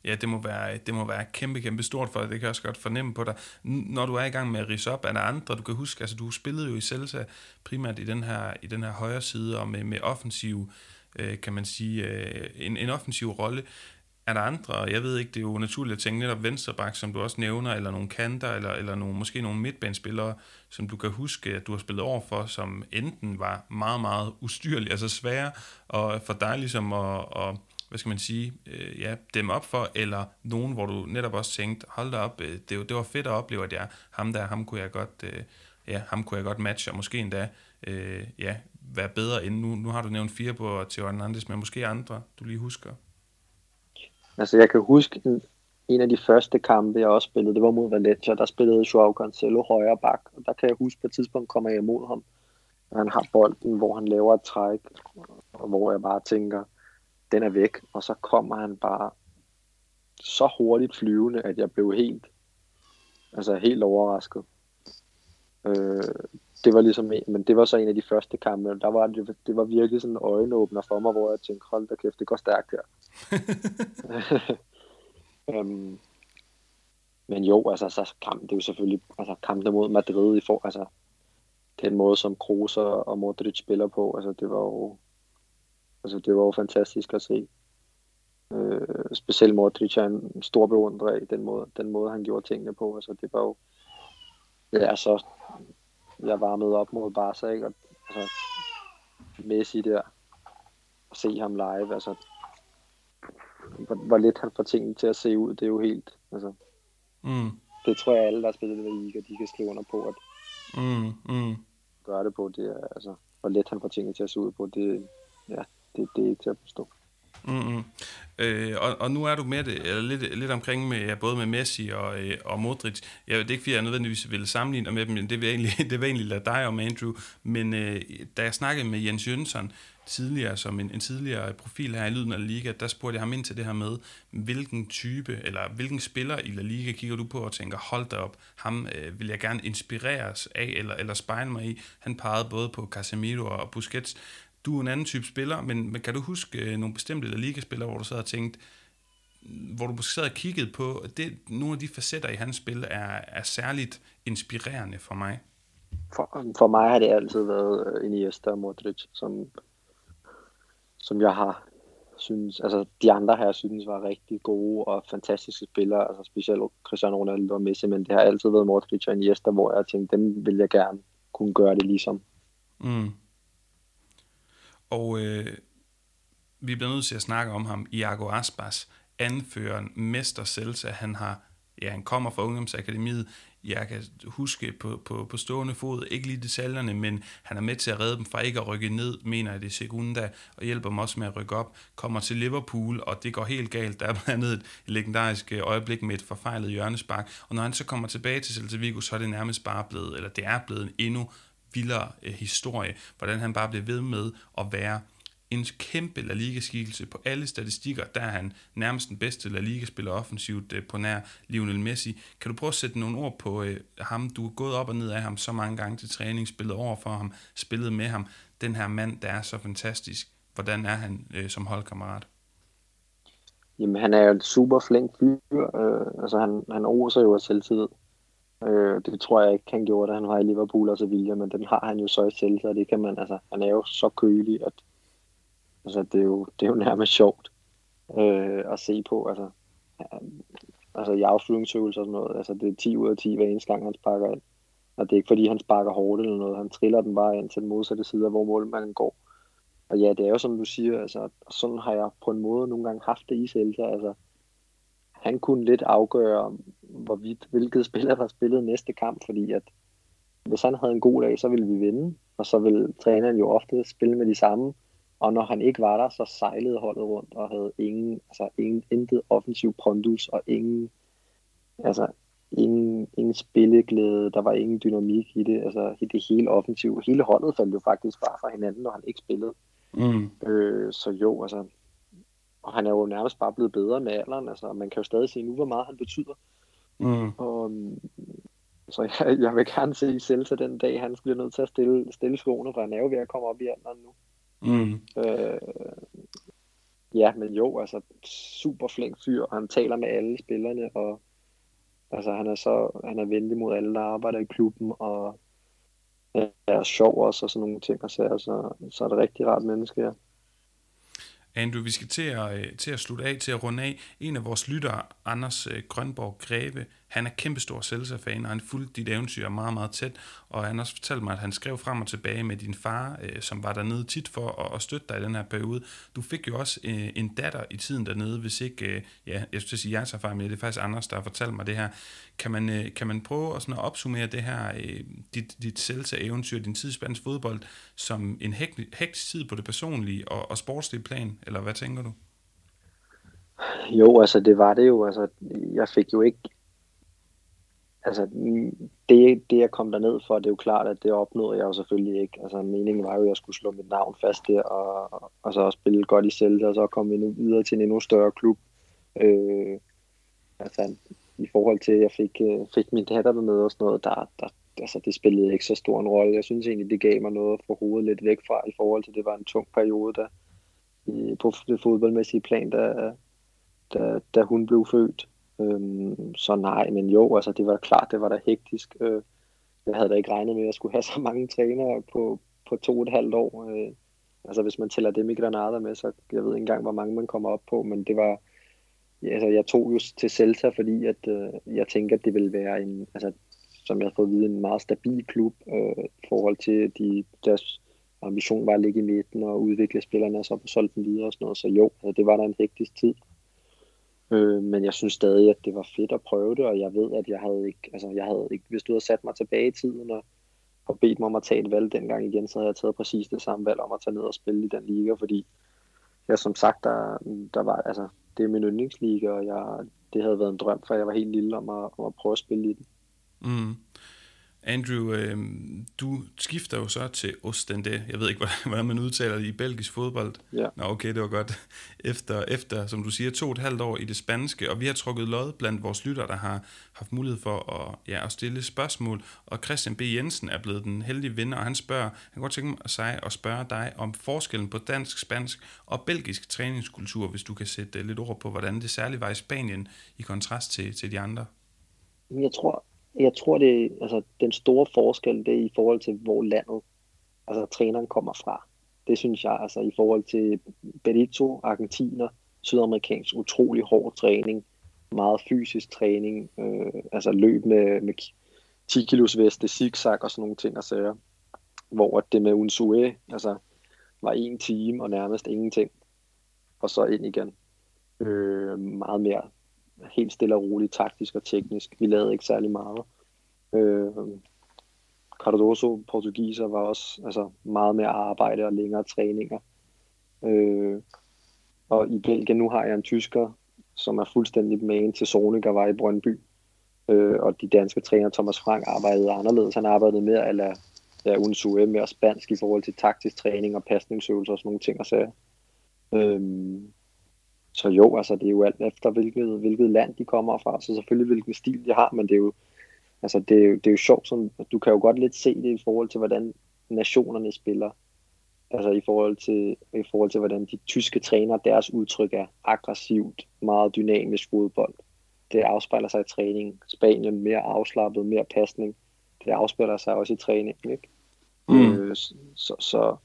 ja, det må være, det må være kæmpe, kæmpe stort for dig. Det kan jeg også godt fornemme på dig. Når du er i gang med at rise op, er der andre, du kan huske, altså du spillede jo i Celta primært i den her, i den her højre side, og med, med offensiv, øh, kan man sige, øh, en, en offensiv rolle. Er der andre, jeg ved ikke, det er jo naturligt at tænke netop venstreback, som du også nævner, eller nogle kanter, eller, eller nogle, måske nogle midtbanespillere, som du kan huske, at du har spillet over for, som enten var meget, meget ustyrlige, altså svære, og for dig ligesom at, at hvad skal man sige, øh, ja, dem op for, eller nogen, hvor du netop også tænkte, hold da op, øh, det, det var fedt at opleve, at jeg, ham der, ham kunne jeg godt, øh, ja, ham kunne jeg godt matche, og måske endda, øh, ja, være bedre end nu. Nu har du nævnt fire på Theo Hernandez, men måske andre, du lige husker. Altså, jeg kan huske en, en af de første kampe, jeg også spillede, det var mod Valencia, der spillede Joao Cancelo højre bak, og der kan jeg huske, på et tidspunkt kommer jeg imod ham, og han har bolden, hvor han laver et træk, og hvor jeg bare tænker, den er væk, og så kommer han bare så hurtigt flyvende, at jeg blev helt, altså helt overrasket. Øh, det var ligesom, men det var så en af de første kampe, der var det, det var virkelig sådan en øjenåbner for mig, hvor jeg tænkte, hold da kæft, det går stærkt her. (laughs) øhm, men jo, altså, så kamp, det er jo selvfølgelig, altså kampene mod Madrid i for, altså den måde, som Kroos og Modric spiller på, altså det var jo, Altså, det var jo fantastisk at se. Øh, specielt Modric er en stor beundrer af den måde, den måde, han gjorde tingene på. Altså, det var jo... Ja, så jeg varmede op mod Barca, ikke? Og, altså, Messi der, at se ham live, altså, hvor, hvor lidt han får tingene til at se ud, det er jo helt, altså, mm. det tror jeg alle, der har spillet det i de kan skrive under på, at mm, mm. gøre det på, det er, altså, hvor let han får tingene til at se ud på, det, ja, det, det er ikke til at forstå. Mm-hmm. Øh, og, og nu er du med det, eller lidt, lidt omkring med, både med Messi og, øh, og Modric. Jeg, det er ikke, fordi jeg nødvendigvis vil sammenligne med dem, men det vil jeg egentlig, (laughs) det vil jeg egentlig lade dig om, Andrew. Men øh, da jeg snakkede med Jens Jønsson tidligere, som en, en tidligere profil her i Lyden af Liga, der spurgte jeg ham ind til det her med, hvilken type, eller hvilken spiller i La Liga kigger du på og tænker, hold da op, ham øh, vil jeg gerne inspireres af, eller, eller spejle mig i. Han pegede både på Casemiro og Busquets. Du er en anden type spiller, men, men kan du huske øh, nogle bestemte La Liga-spillere, hvor du sad og tænkte, hvor du måske sad og kiggede på, at det, nogle af de facetter i hans spil er, er særligt inspirerende for mig? For, for mig har det altid været øh, Iniesta og Modric, som, som jeg har synes, altså de andre her synes var rigtig gode og fantastiske spillere, altså specielt Cristiano Ronaldo og Messi, men det har altid været Modric og Iniesta, hvor jeg tænkte, dem vil jeg gerne kunne gøre det ligesom. Mm. Og øh, vi bliver nødt til at snakke om ham. Iago Aspas, anføreren, mester Celta, han har ja, han kommer fra ungdomsakademiet, jeg kan huske på, på, på stående fod, ikke lige detaljerne, men han er med til at redde dem fra ikke at rykke ned, mener jeg det er Segunda, og hjælper dem også med at rykke op, kommer til Liverpool, og det går helt galt. Der er blandt andet et legendarisk øh, øjeblik med et forfejlet hjørnespark, og når han så kommer tilbage til Celta Vigo, så er det nærmest bare blevet, eller det er blevet en endnu vildere øh, historie, hvordan han bare blev ved med at være en kæmpe La Liga-skikkelse på alle statistikker. Der er han nærmest den bedste La Liga-spiller offensivt øh, på nær Lionel Messi. Kan du prøve at sætte nogle ord på øh, ham? Du er gået op og ned af ham så mange gange til træning, spillet over for ham, spillet med ham. Den her mand, der er så fantastisk. Hvordan er han øh, som holdkammerat? Jamen, han er jo en super flink fyr. Øh, altså, han, han oser jo af selvtillid. Øh, det tror jeg ikke, han gjorde, da han var i Liverpool og Sevilla, men den har han jo så i selvtillid, og det kan man, altså, han er jo så kølig, at Altså, det er jo, det er jo nærmest sjovt øh, at se på. Altså, altså i afslutningsøvelser og sådan noget. Altså, det er 10 ud af 10 hver eneste gang, han sparker ind. Og det er ikke fordi, han sparker hårdt eller noget. Han triller den bare ind til den modsatte side, hvor målmanden går. Og ja, det er jo som du siger, altså, sådan har jeg på en måde nogle gange haft det i Celta. Altså, han kunne lidt afgøre, hvorvidt, hvilket spiller der spillede næste kamp, fordi at hvis han havde en god dag, så ville vi vinde, og så ville træneren jo ofte spille med de samme, og når han ikke var der, så sejlede holdet rundt og havde ingen, altså ingen, intet offensiv pondus og ingen, altså ingen, ingen spilleglæde, der var ingen dynamik i det, altså det hele offensiv, hele holdet faldt jo faktisk bare fra hinanden, når han ikke spillede. Mm. Øh, så jo, altså, og han er jo nærmest bare blevet bedre med alderen, altså man kan jo stadig se nu, hvor meget han betyder. Mm. Og, så jeg, (laughs) jeg vil gerne se til den dag, han bliver nødt til at stille, stille skoene, for han er jo ved at komme op i alderen nu. Mm. Øh, ja, men jo, altså super flink fyr, og han taler med alle spillerne, og altså han er så, han er venlig mod alle, der arbejder i klubben, og er sjov også, og sådan nogle ting, og så, altså, så er det rigtig rart menneske, ja. Andrew, vi skal til at, øh, til at slutte af, til at runde af. En af vores lyttere, Anders øh, Grønborg Greve, han er kæmpestor Celsa-fan, og han fulgte dit eventyr meget, meget tæt, og han har også fortalt mig, at han skrev frem og tilbage med din far, øh, som var dernede tit for at, at støtte dig i den her periode. Du fik jo også øh, en datter i tiden dernede, hvis ikke, øh, ja, jeg skulle sige jeres erfaring, men det er faktisk Anders, der har fortalt mig det her. Kan man, øh, kan man prøve at, sådan at opsummere det her, øh, dit, dit Celsa-eventyr, din tid i spansk fodbold, som en hektisk tid på det personlige og, og sportslige plan, eller hvad tænker du? Jo, altså det var det jo. Altså, jeg fik jo ikke altså, det, det jeg kom derned for, det er jo klart, at det opnåede jeg jo selvfølgelig ikke. Altså, meningen var jo, at jeg skulle slå mit navn fast der, og, og så også spille godt i Celta, og så komme vi nu videre til en endnu større klub. Øh, altså, i forhold til, at jeg fik, øh, fik min datter med og sådan noget, der, der, altså, det spillede ikke så stor en rolle. Jeg synes egentlig, det gav mig noget for hovedet lidt væk fra, i forhold til, at det var en tung periode der, i, på det fodboldmæssige plan, da, da, da hun blev født. Øhm, så nej, men jo, altså det var klart, det var da hektisk. Øh, jeg havde da ikke regnet med, at jeg skulle have så mange trænere på, på to og et halvt år. Øh, altså hvis man tæller dem i Granada med, så jeg ved ikke engang, hvor mange man kommer op på, men det var, ja, altså jeg tog jo til Celta, fordi at, øh, jeg tænker, at det ville være en, altså som jeg har fået at vide, en meget stabil klub øh, i forhold til de, deres ambition var at ligge i midten og udvikle spillerne, og så få solgt dem videre og sådan noget. Så jo, altså, det var der en hektisk tid. Øh, men jeg synes stadig, at det var fedt at prøve det, og jeg ved, at jeg havde ikke, altså jeg havde ikke, hvis du havde sat mig tilbage i tiden og, og bedt mig om at tage et valg dengang igen, så havde jeg taget præcis det samme valg om at tage ned og spille i den liga, fordi jeg som sagt, der, der var, altså, det er min yndlingsliga, og jeg, det havde været en drøm, for jeg var helt lille om at, om at prøve at spille i den. Mm. Andrew, øh, du skifter jo så til Ostende. Jeg ved ikke, (laughs) hvordan man udtaler det i belgisk fodbold. Ja. Nå, okay, det var godt. (laughs) Efter, efter, som du siger, to og et halvt år i det spanske, og vi har trukket lod blandt vores lytter, der har haft mulighed for at, ja, at stille spørgsmål, og Christian B. Jensen er blevet den heldige vinder, og han spørger, han kan godt tænke sig at spørge dig om forskellen på dansk, spansk og belgisk træningskultur, hvis du kan sætte lidt ord på, hvordan det særligt var i Spanien i kontrast til, til de andre. Jeg tror, jeg tror, det altså, den store forskel, det er i forhold til, hvor landet, altså træneren kommer fra. Det synes jeg, altså i forhold til Benito, argentiner, sydamerikansk, utrolig hård træning, meget fysisk træning, øh, altså løb med, med 10 kilos veste, zigzag og sådan nogle ting og sager. Hvor det med Unsue, altså var en time og nærmest ingenting, og så ind igen. Øh, meget mere helt stille og roligt, taktisk og teknisk. Vi lavede ikke særlig meget. Øh, Cardoso, portugiser, var også altså, meget mere arbejde og længere træninger. Øh, og i Belgien nu har jeg en tysker, som er fuldstændig med til Sonik og var i Brøndby. Øh, og de danske træner, Thomas Frank, arbejdede anderledes. Han arbejdede mere eller ja, Unsue, mere spansk i forhold til taktisk træning og pasningsøvelser og sådan nogle ting og sager. Øhm, så jo, altså det er jo alt efter, hvilket, hvilket land de kommer fra. Så selvfølgelig hvilken stil de har, men det er jo, altså det er jo, det er jo sjovt, sådan, du kan jo godt lidt se det i forhold til, hvordan nationerne spiller. Altså i forhold til, i forhold til hvordan de tyske træner, deres udtryk er aggressivt, meget dynamisk fodbold. Det afspejler sig i træning. Spanien mere afslappet, mere pasning. Det afspejler sig også i træning. Ikke? Mm. Øh, så, så,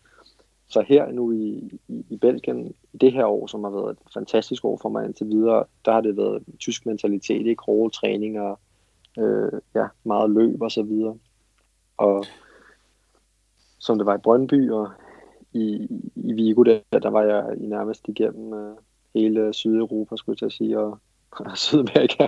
så her nu i, i, i Belgien, i det her år, som har været et fantastisk år for mig indtil videre, der har det været tysk mentalitet, ikke hårde træninger, øh, ja, meget løb og så videre. Og som det var i Brøndby og i, i Vigo, der, der var jeg i nærmest igennem øh, hele Sydeuropa, skulle jeg til at sige, og, og Sydamerika.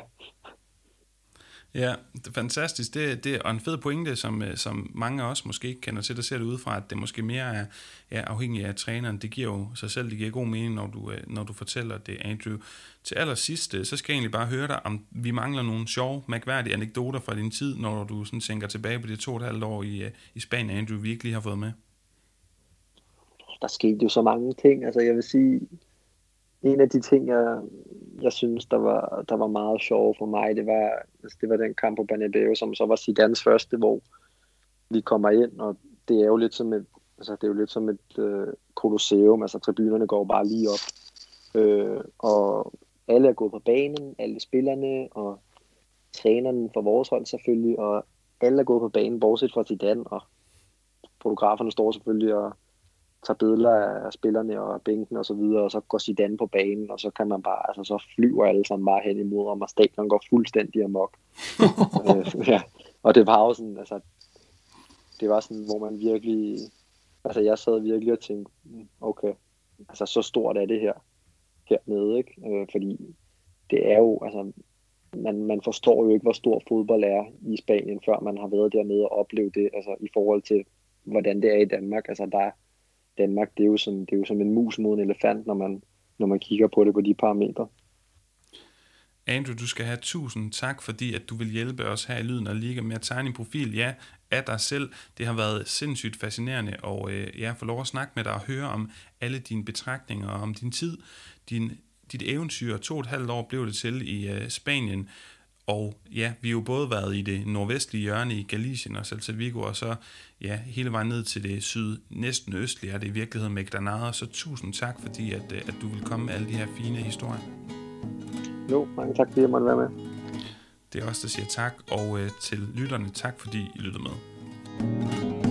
Ja, det er fantastisk. Det, det er en fed pointe, som, øh, som mange af os måske ikke kender til, der ser det udefra, at det måske mere er ja, afhængigt af træneren. Det giver jo sig selv, det giver god mening, når du, øh, når du fortæller det, Andrew. Til allersidst, øh, så skal jeg egentlig bare høre dig, om vi mangler nogle sjove, mærkværdige anekdoter fra din tid, når du sådan tænker tilbage på de to og et halvt år i, i Spanien, Andrew, vi ikke lige har fået med. Der skete jo så mange ting. Altså jeg vil sige, en af de ting, jeg, jeg synes, der var, der var meget sjov for mig, det var, altså, det var den kamp på Banabeo, som så var Zidanes første, hvor vi kommer ind, og det er jo lidt som et, altså, det er jo lidt som et øh, kolosseum, altså tribunerne går bare lige op, øh, og alle er gået på banen, alle spillerne, og træneren for vores hold selvfølgelig, og alle er gået på banen, bortset fra Zidane, og fotograferne står selvfølgelig og tager billeder af spillerne og bænken og så videre, og så går Zidane på banen, og så kan man bare, altså så flyver alle sammen bare hen imod ham, og stadion går fuldstændig amok. (laughs) øh, ja. Og det var jo sådan, altså, det var sådan, hvor man virkelig, altså jeg sad virkelig og tænkte, mm, okay, altså så stort er det her, hernede, ikke? Øh, fordi det er jo, altså, man, man forstår jo ikke, hvor stor fodbold er i Spanien, før man har været dernede og oplevet det, altså i forhold til, hvordan det er i Danmark. Altså der, Danmark, det er jo som, det er jo som en mus mod en elefant, når man, når man kigger på det på de parametre. Andrew, du skal have tusind tak, fordi at du vil hjælpe os her i Lyden og Liga med at tegne en profil, ja, af dig selv. Det har været sindssygt fascinerende, og øh, ja, får lov at snakke med dig og høre om alle dine betragtninger, om din tid, din, dit eventyr. To og et halvt år blev det til i øh, Spanien, og ja, vi har jo både været i det nordvestlige hjørne i Galicien og Celta Vigo, og så ja, hele vejen ned til det syd, næsten østlige er det i virkeligheden med Granada. Så tusind tak, fordi at, øh, at du vil komme med alle de her fine historier. Jo, mange tak, fordi jeg måtte være med. Det er også der siger tak, og øh, til lytterne tak, fordi I lyttede med.